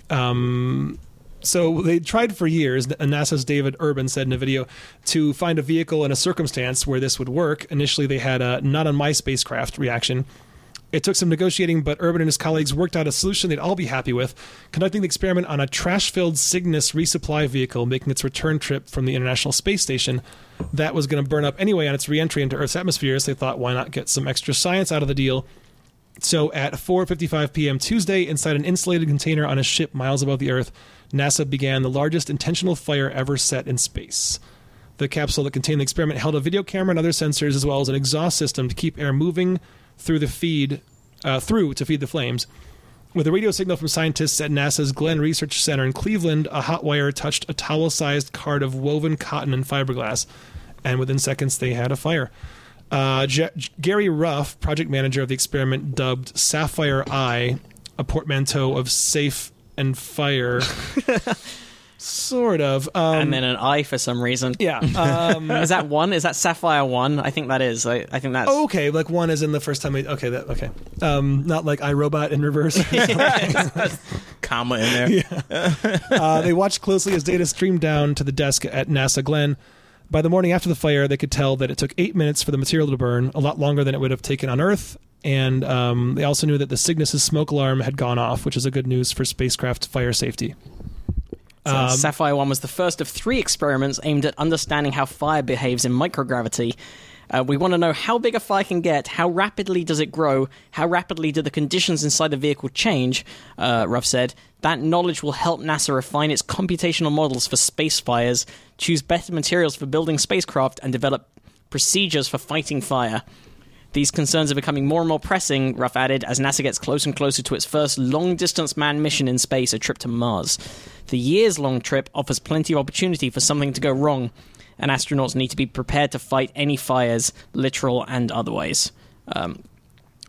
Speaker 3: Um, so, they tried for years, and NASA's David Urban said in a video, to find a vehicle in a circumstance where this would work. Initially, they had a not on my spacecraft reaction. It took some negotiating, but Urban and his colleagues worked out a solution they'd all be happy with, conducting the experiment on a trash filled Cygnus resupply vehicle making its return trip from the International Space Station. That was going to burn up anyway on its reentry into Earth's atmosphere, so they thought, why not get some extra science out of the deal? So at 4:55 p.m. Tuesday, inside an insulated container on a ship miles above the Earth, NASA began the largest intentional fire ever set in space. The capsule that contained the experiment held a video camera and other sensors, as well as an exhaust system to keep air moving through the feed uh, through to feed the flames. With a radio signal from scientists at NASA's Glenn Research Center in Cleveland, a hot wire touched a towel-sized card of woven cotton and fiberglass, and within seconds they had a fire. Uh, J- Gary Ruff, project manager of the experiment, dubbed Saffire-I, a portmanteau of safe and fire. sort of. Um,
Speaker 2: and then an eye for some reason.
Speaker 3: yeah. Um,
Speaker 2: Is that one? Is that Saffire one? I think that is. I, I think that's.
Speaker 3: oh, okay. Like one is in the first time. We, okay. That okay. Um, not like iRobot in reverse.
Speaker 4: Comma in there.
Speaker 3: uh, they watched closely as data streamed down to the desk at NASA Glenn. By the morning after the fire, they could tell that it took eight minutes for the material to burn, a lot longer than it would have taken on Earth. And um, they also knew that the Cygnus' smoke alarm had gone off, which is a good news for spacecraft fire safety.
Speaker 2: So
Speaker 3: Um,
Speaker 2: Saffire 1 was the first of three experiments aimed at understanding how fire behaves in microgravity. Uh, we want to know how big a fire can get, how rapidly does it grow, how rapidly do the conditions inside the vehicle change, uh, Ruff said. That knowledge will help NASA refine its computational models for space fires, choose better materials for building spacecraft, and develop procedures for fighting fire. These concerns are becoming more and more pressing, Ruff added, as NASA gets closer and closer to its first long distance manned mission in space, a trip to Mars. The years long trip offers plenty of opportunity for something to go wrong, and astronauts need to be prepared to fight any fires, literal and otherwise. Um,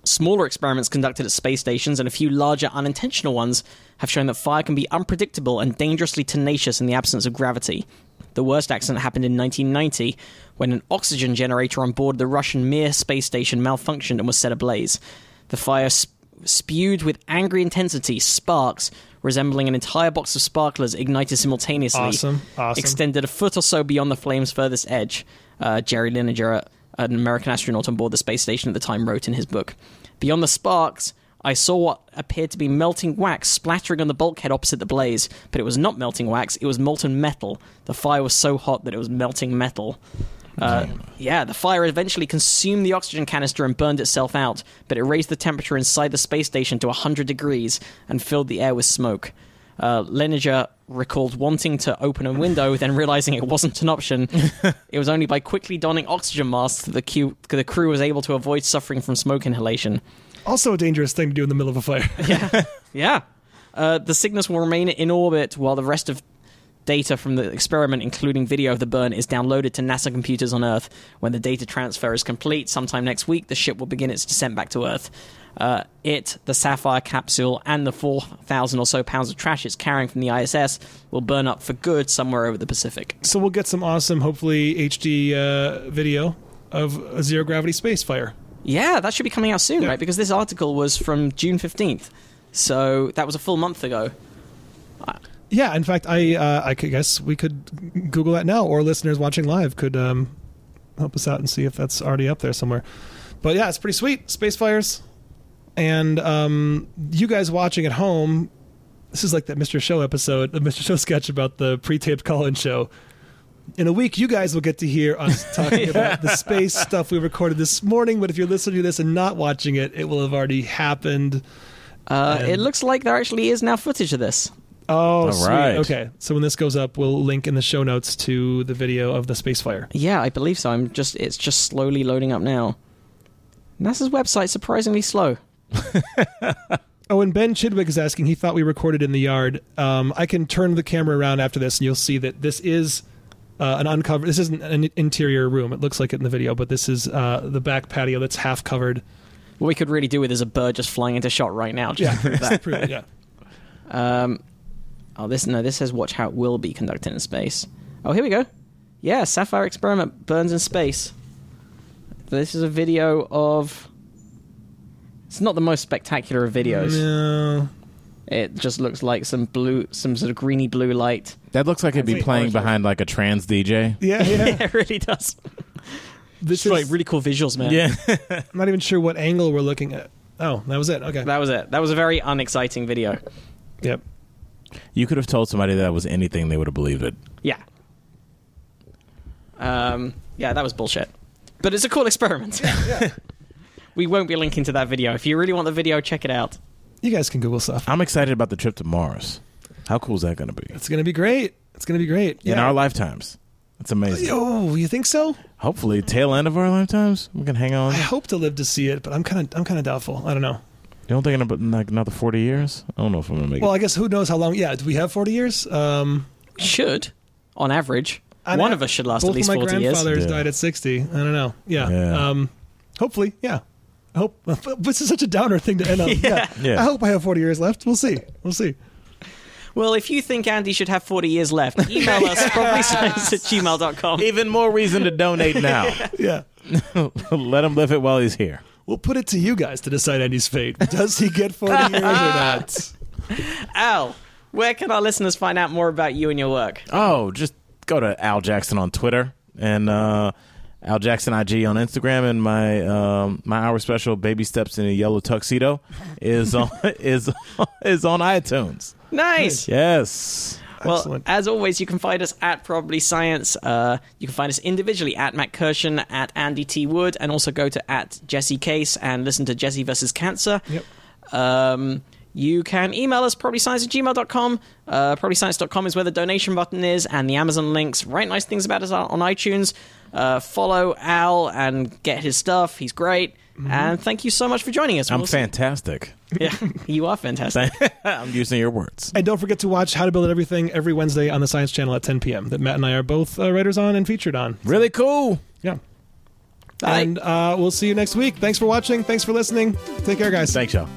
Speaker 2: Smaller experiments conducted at space stations and a few larger unintentional ones have shown that fire can be unpredictable and dangerously tenacious in the absence of gravity. The worst accident happened in 1990 when an oxygen generator on board the Russian Mir space station malfunctioned and was set ablaze. The fire sp- spewed with angry intensity sparks resembling an entire box of sparklers ignited simultaneously
Speaker 3: Awesome, awesome.
Speaker 2: extended a foot or so beyond the flame's furthest edge. Uh, Jerry Linenger, an American astronaut on board the space station at the time, wrote in his book. Beyond the sparks, I saw what appeared to be melting wax splattering on the bulkhead opposite the blaze, but it was not melting wax, it was molten metal. The fire was so hot that it was melting metal. Uh, yeah, the fire eventually consumed the oxygen canister and burned itself out, but it raised the temperature inside the space station to 100 degrees and filled the air with smoke. Uh, Linenger recalled wanting to open a window, then realizing it wasn't an option. it was only by quickly donning oxygen masks that the, cu- the crew was able to avoid suffering from smoke inhalation.
Speaker 3: Also, a dangerous thing to do in the middle of a fire.
Speaker 2: Yeah. yeah. Uh, the Cygnus will remain in orbit while the rest of data from the experiment, including video of the burn, is downloaded to NASA computers on Earth. When the data transfer is complete, sometime next week, the ship will begin its descent back to Earth. Uh, it, the Saffire capsule, and the 4,000 or so pounds of trash it's carrying from the ISS will burn up for good somewhere over the Pacific.
Speaker 3: so we'll get some awesome, hopefully HD uh, video of a zero gravity space fire.
Speaker 2: Yeah, that should be coming out soon,
Speaker 3: Yeah.
Speaker 2: right? Because this article was from June 15th. So that was a full month ago.
Speaker 3: Yeah, in fact, I uh, I guess we could Google that now, or listeners watching live could um, help us out and see if that's already up there somewhere. But yeah, it's pretty sweet. Space fires, and um, you guys watching at home. This is like that Mr. Show episode, the Mr. Show sketch about the pre-taped call-in show. In a week, you guys will get to hear us talking about the space stuff we recorded this morning. But if you're listening to this and not watching it, it will have already happened.
Speaker 2: Uh, it looks like there actually is now footage of this.
Speaker 3: Oh,
Speaker 4: All
Speaker 3: sweet.
Speaker 4: right.
Speaker 3: Okay, so when this goes up, we'll link in the show notes to the video of the space fire.
Speaker 2: Yeah, I believe so. I'm just it's just slowly loading up now. NASA's website surprisingly slow.
Speaker 3: Oh, and Ben Chidwick is asking. He thought we recorded in the yard. Um, I can turn the camera around after this, and you'll see that this is uh, an uncovered. This isn't an interior room. It looks like it in the video, but this is uh, the back patio that's half covered.
Speaker 2: What we could really do with is a bird just flying into shot right now. Just
Speaker 3: Yeah,
Speaker 2: prove that.
Speaker 3: prove it, yeah.
Speaker 2: Um, oh, this no, this says watch how it will be conducted in space. Oh, here we go. Yeah, Saffire experiment burns in space. This is a video of. It's not the most spectacular of videos.
Speaker 3: No.
Speaker 2: It just looks like some blue, some sort of greeny blue light.
Speaker 4: That looks like it'd be playing behind like a trance DJ.
Speaker 3: Yeah, yeah.
Speaker 2: it really does.
Speaker 3: This
Speaker 2: It's like really cool visuals, man.
Speaker 4: Yeah.
Speaker 3: I'm not even sure what angle we're looking at. Oh, that was it. Okay.
Speaker 2: That was it. That was a very unexciting video.
Speaker 3: Yep.
Speaker 4: You could have told somebody that was anything, they would have believed it.
Speaker 2: Yeah. Um, yeah, that was bullshit. But it's a cool experiment. we won't be linking to that video. If you really want the video, check it out.
Speaker 3: You guys can Google stuff.
Speaker 4: I'm excited about the trip to Mars. How cool is that going to be?
Speaker 3: It's gonna be great. It's gonna be great.
Speaker 4: In
Speaker 3: Yeah.
Speaker 4: our lifetimes. It's amazing.
Speaker 3: Oh, you think so?
Speaker 4: Hopefully, tail end of our lifetimes, we can hang on.
Speaker 3: I hope to live to see it, but I'm kind of I'm kind of doubtful. I don't know.
Speaker 4: You don't think in about like another 40 years? I don't know if I'm going to make it.
Speaker 3: Well,
Speaker 4: it.
Speaker 3: I guess who knows how long? Yeah, do we have 40 years? Um,
Speaker 2: Should, on average.
Speaker 3: I
Speaker 2: One
Speaker 3: know-
Speaker 2: of us should last
Speaker 3: both
Speaker 2: at least
Speaker 3: of my
Speaker 2: 40 years.
Speaker 3: grandfathers
Speaker 4: Yeah.
Speaker 3: died at 60. I don't know. Yeah.
Speaker 4: Yeah.
Speaker 3: Um, hopefully, yeah. I hope this is such a downer thing to end on. yeah.
Speaker 4: Yeah.
Speaker 3: I hope I have 40 years left. We'll see. We'll see.
Speaker 2: Well, if you think Andy should have 40 years left, email us probablyscience at gmail.com.
Speaker 4: Even more reason to donate now.
Speaker 3: Yeah.
Speaker 4: Let him live it while he's here.
Speaker 3: We'll put it to you guys to decide Andy's fate. Does he get 40 years or not?
Speaker 2: Al, where can our listeners find out more about you and your work?
Speaker 4: Oh, just go to Al Jackson on Twitter and uh, Al Jackson IG on Instagram, and my um, my hour special "Baby Steps in a Yellow Tuxedo" is on is is on iTunes.
Speaker 2: Nice.
Speaker 4: Yes.
Speaker 2: Well,
Speaker 3: Excellent.
Speaker 2: as always, you can find us at Probably Science. Uh, you can find us individually at Matt Kirshen, at Andy T. Wood, and also go to at Jesse Case and listen to Jesse versus Cancer.
Speaker 3: Yep.
Speaker 2: Um, you can email us probablyscience at gmail.com. Uh, probablyscience.com is where the donation button is, and the Amazon links. Write nice things about us on on iTunes. Uh, follow Al and get his stuff. He's great. And thank you so much for joining us.
Speaker 4: I'm
Speaker 2: We'll-
Speaker 4: fantastic.
Speaker 2: Yeah, you are fantastic.
Speaker 4: I'm using your words.
Speaker 3: And don't forget to watch How to Build It Everything every Wednesday on the Science Channel at 10 p.m. that Matt and I are both uh, writers on and featured on.
Speaker 4: Really cool.
Speaker 3: Yeah.
Speaker 2: Bye.
Speaker 3: And uh, we'll see you next week. Thanks for watching. Thanks for listening. Take care, guys.
Speaker 4: Thanks, y'all.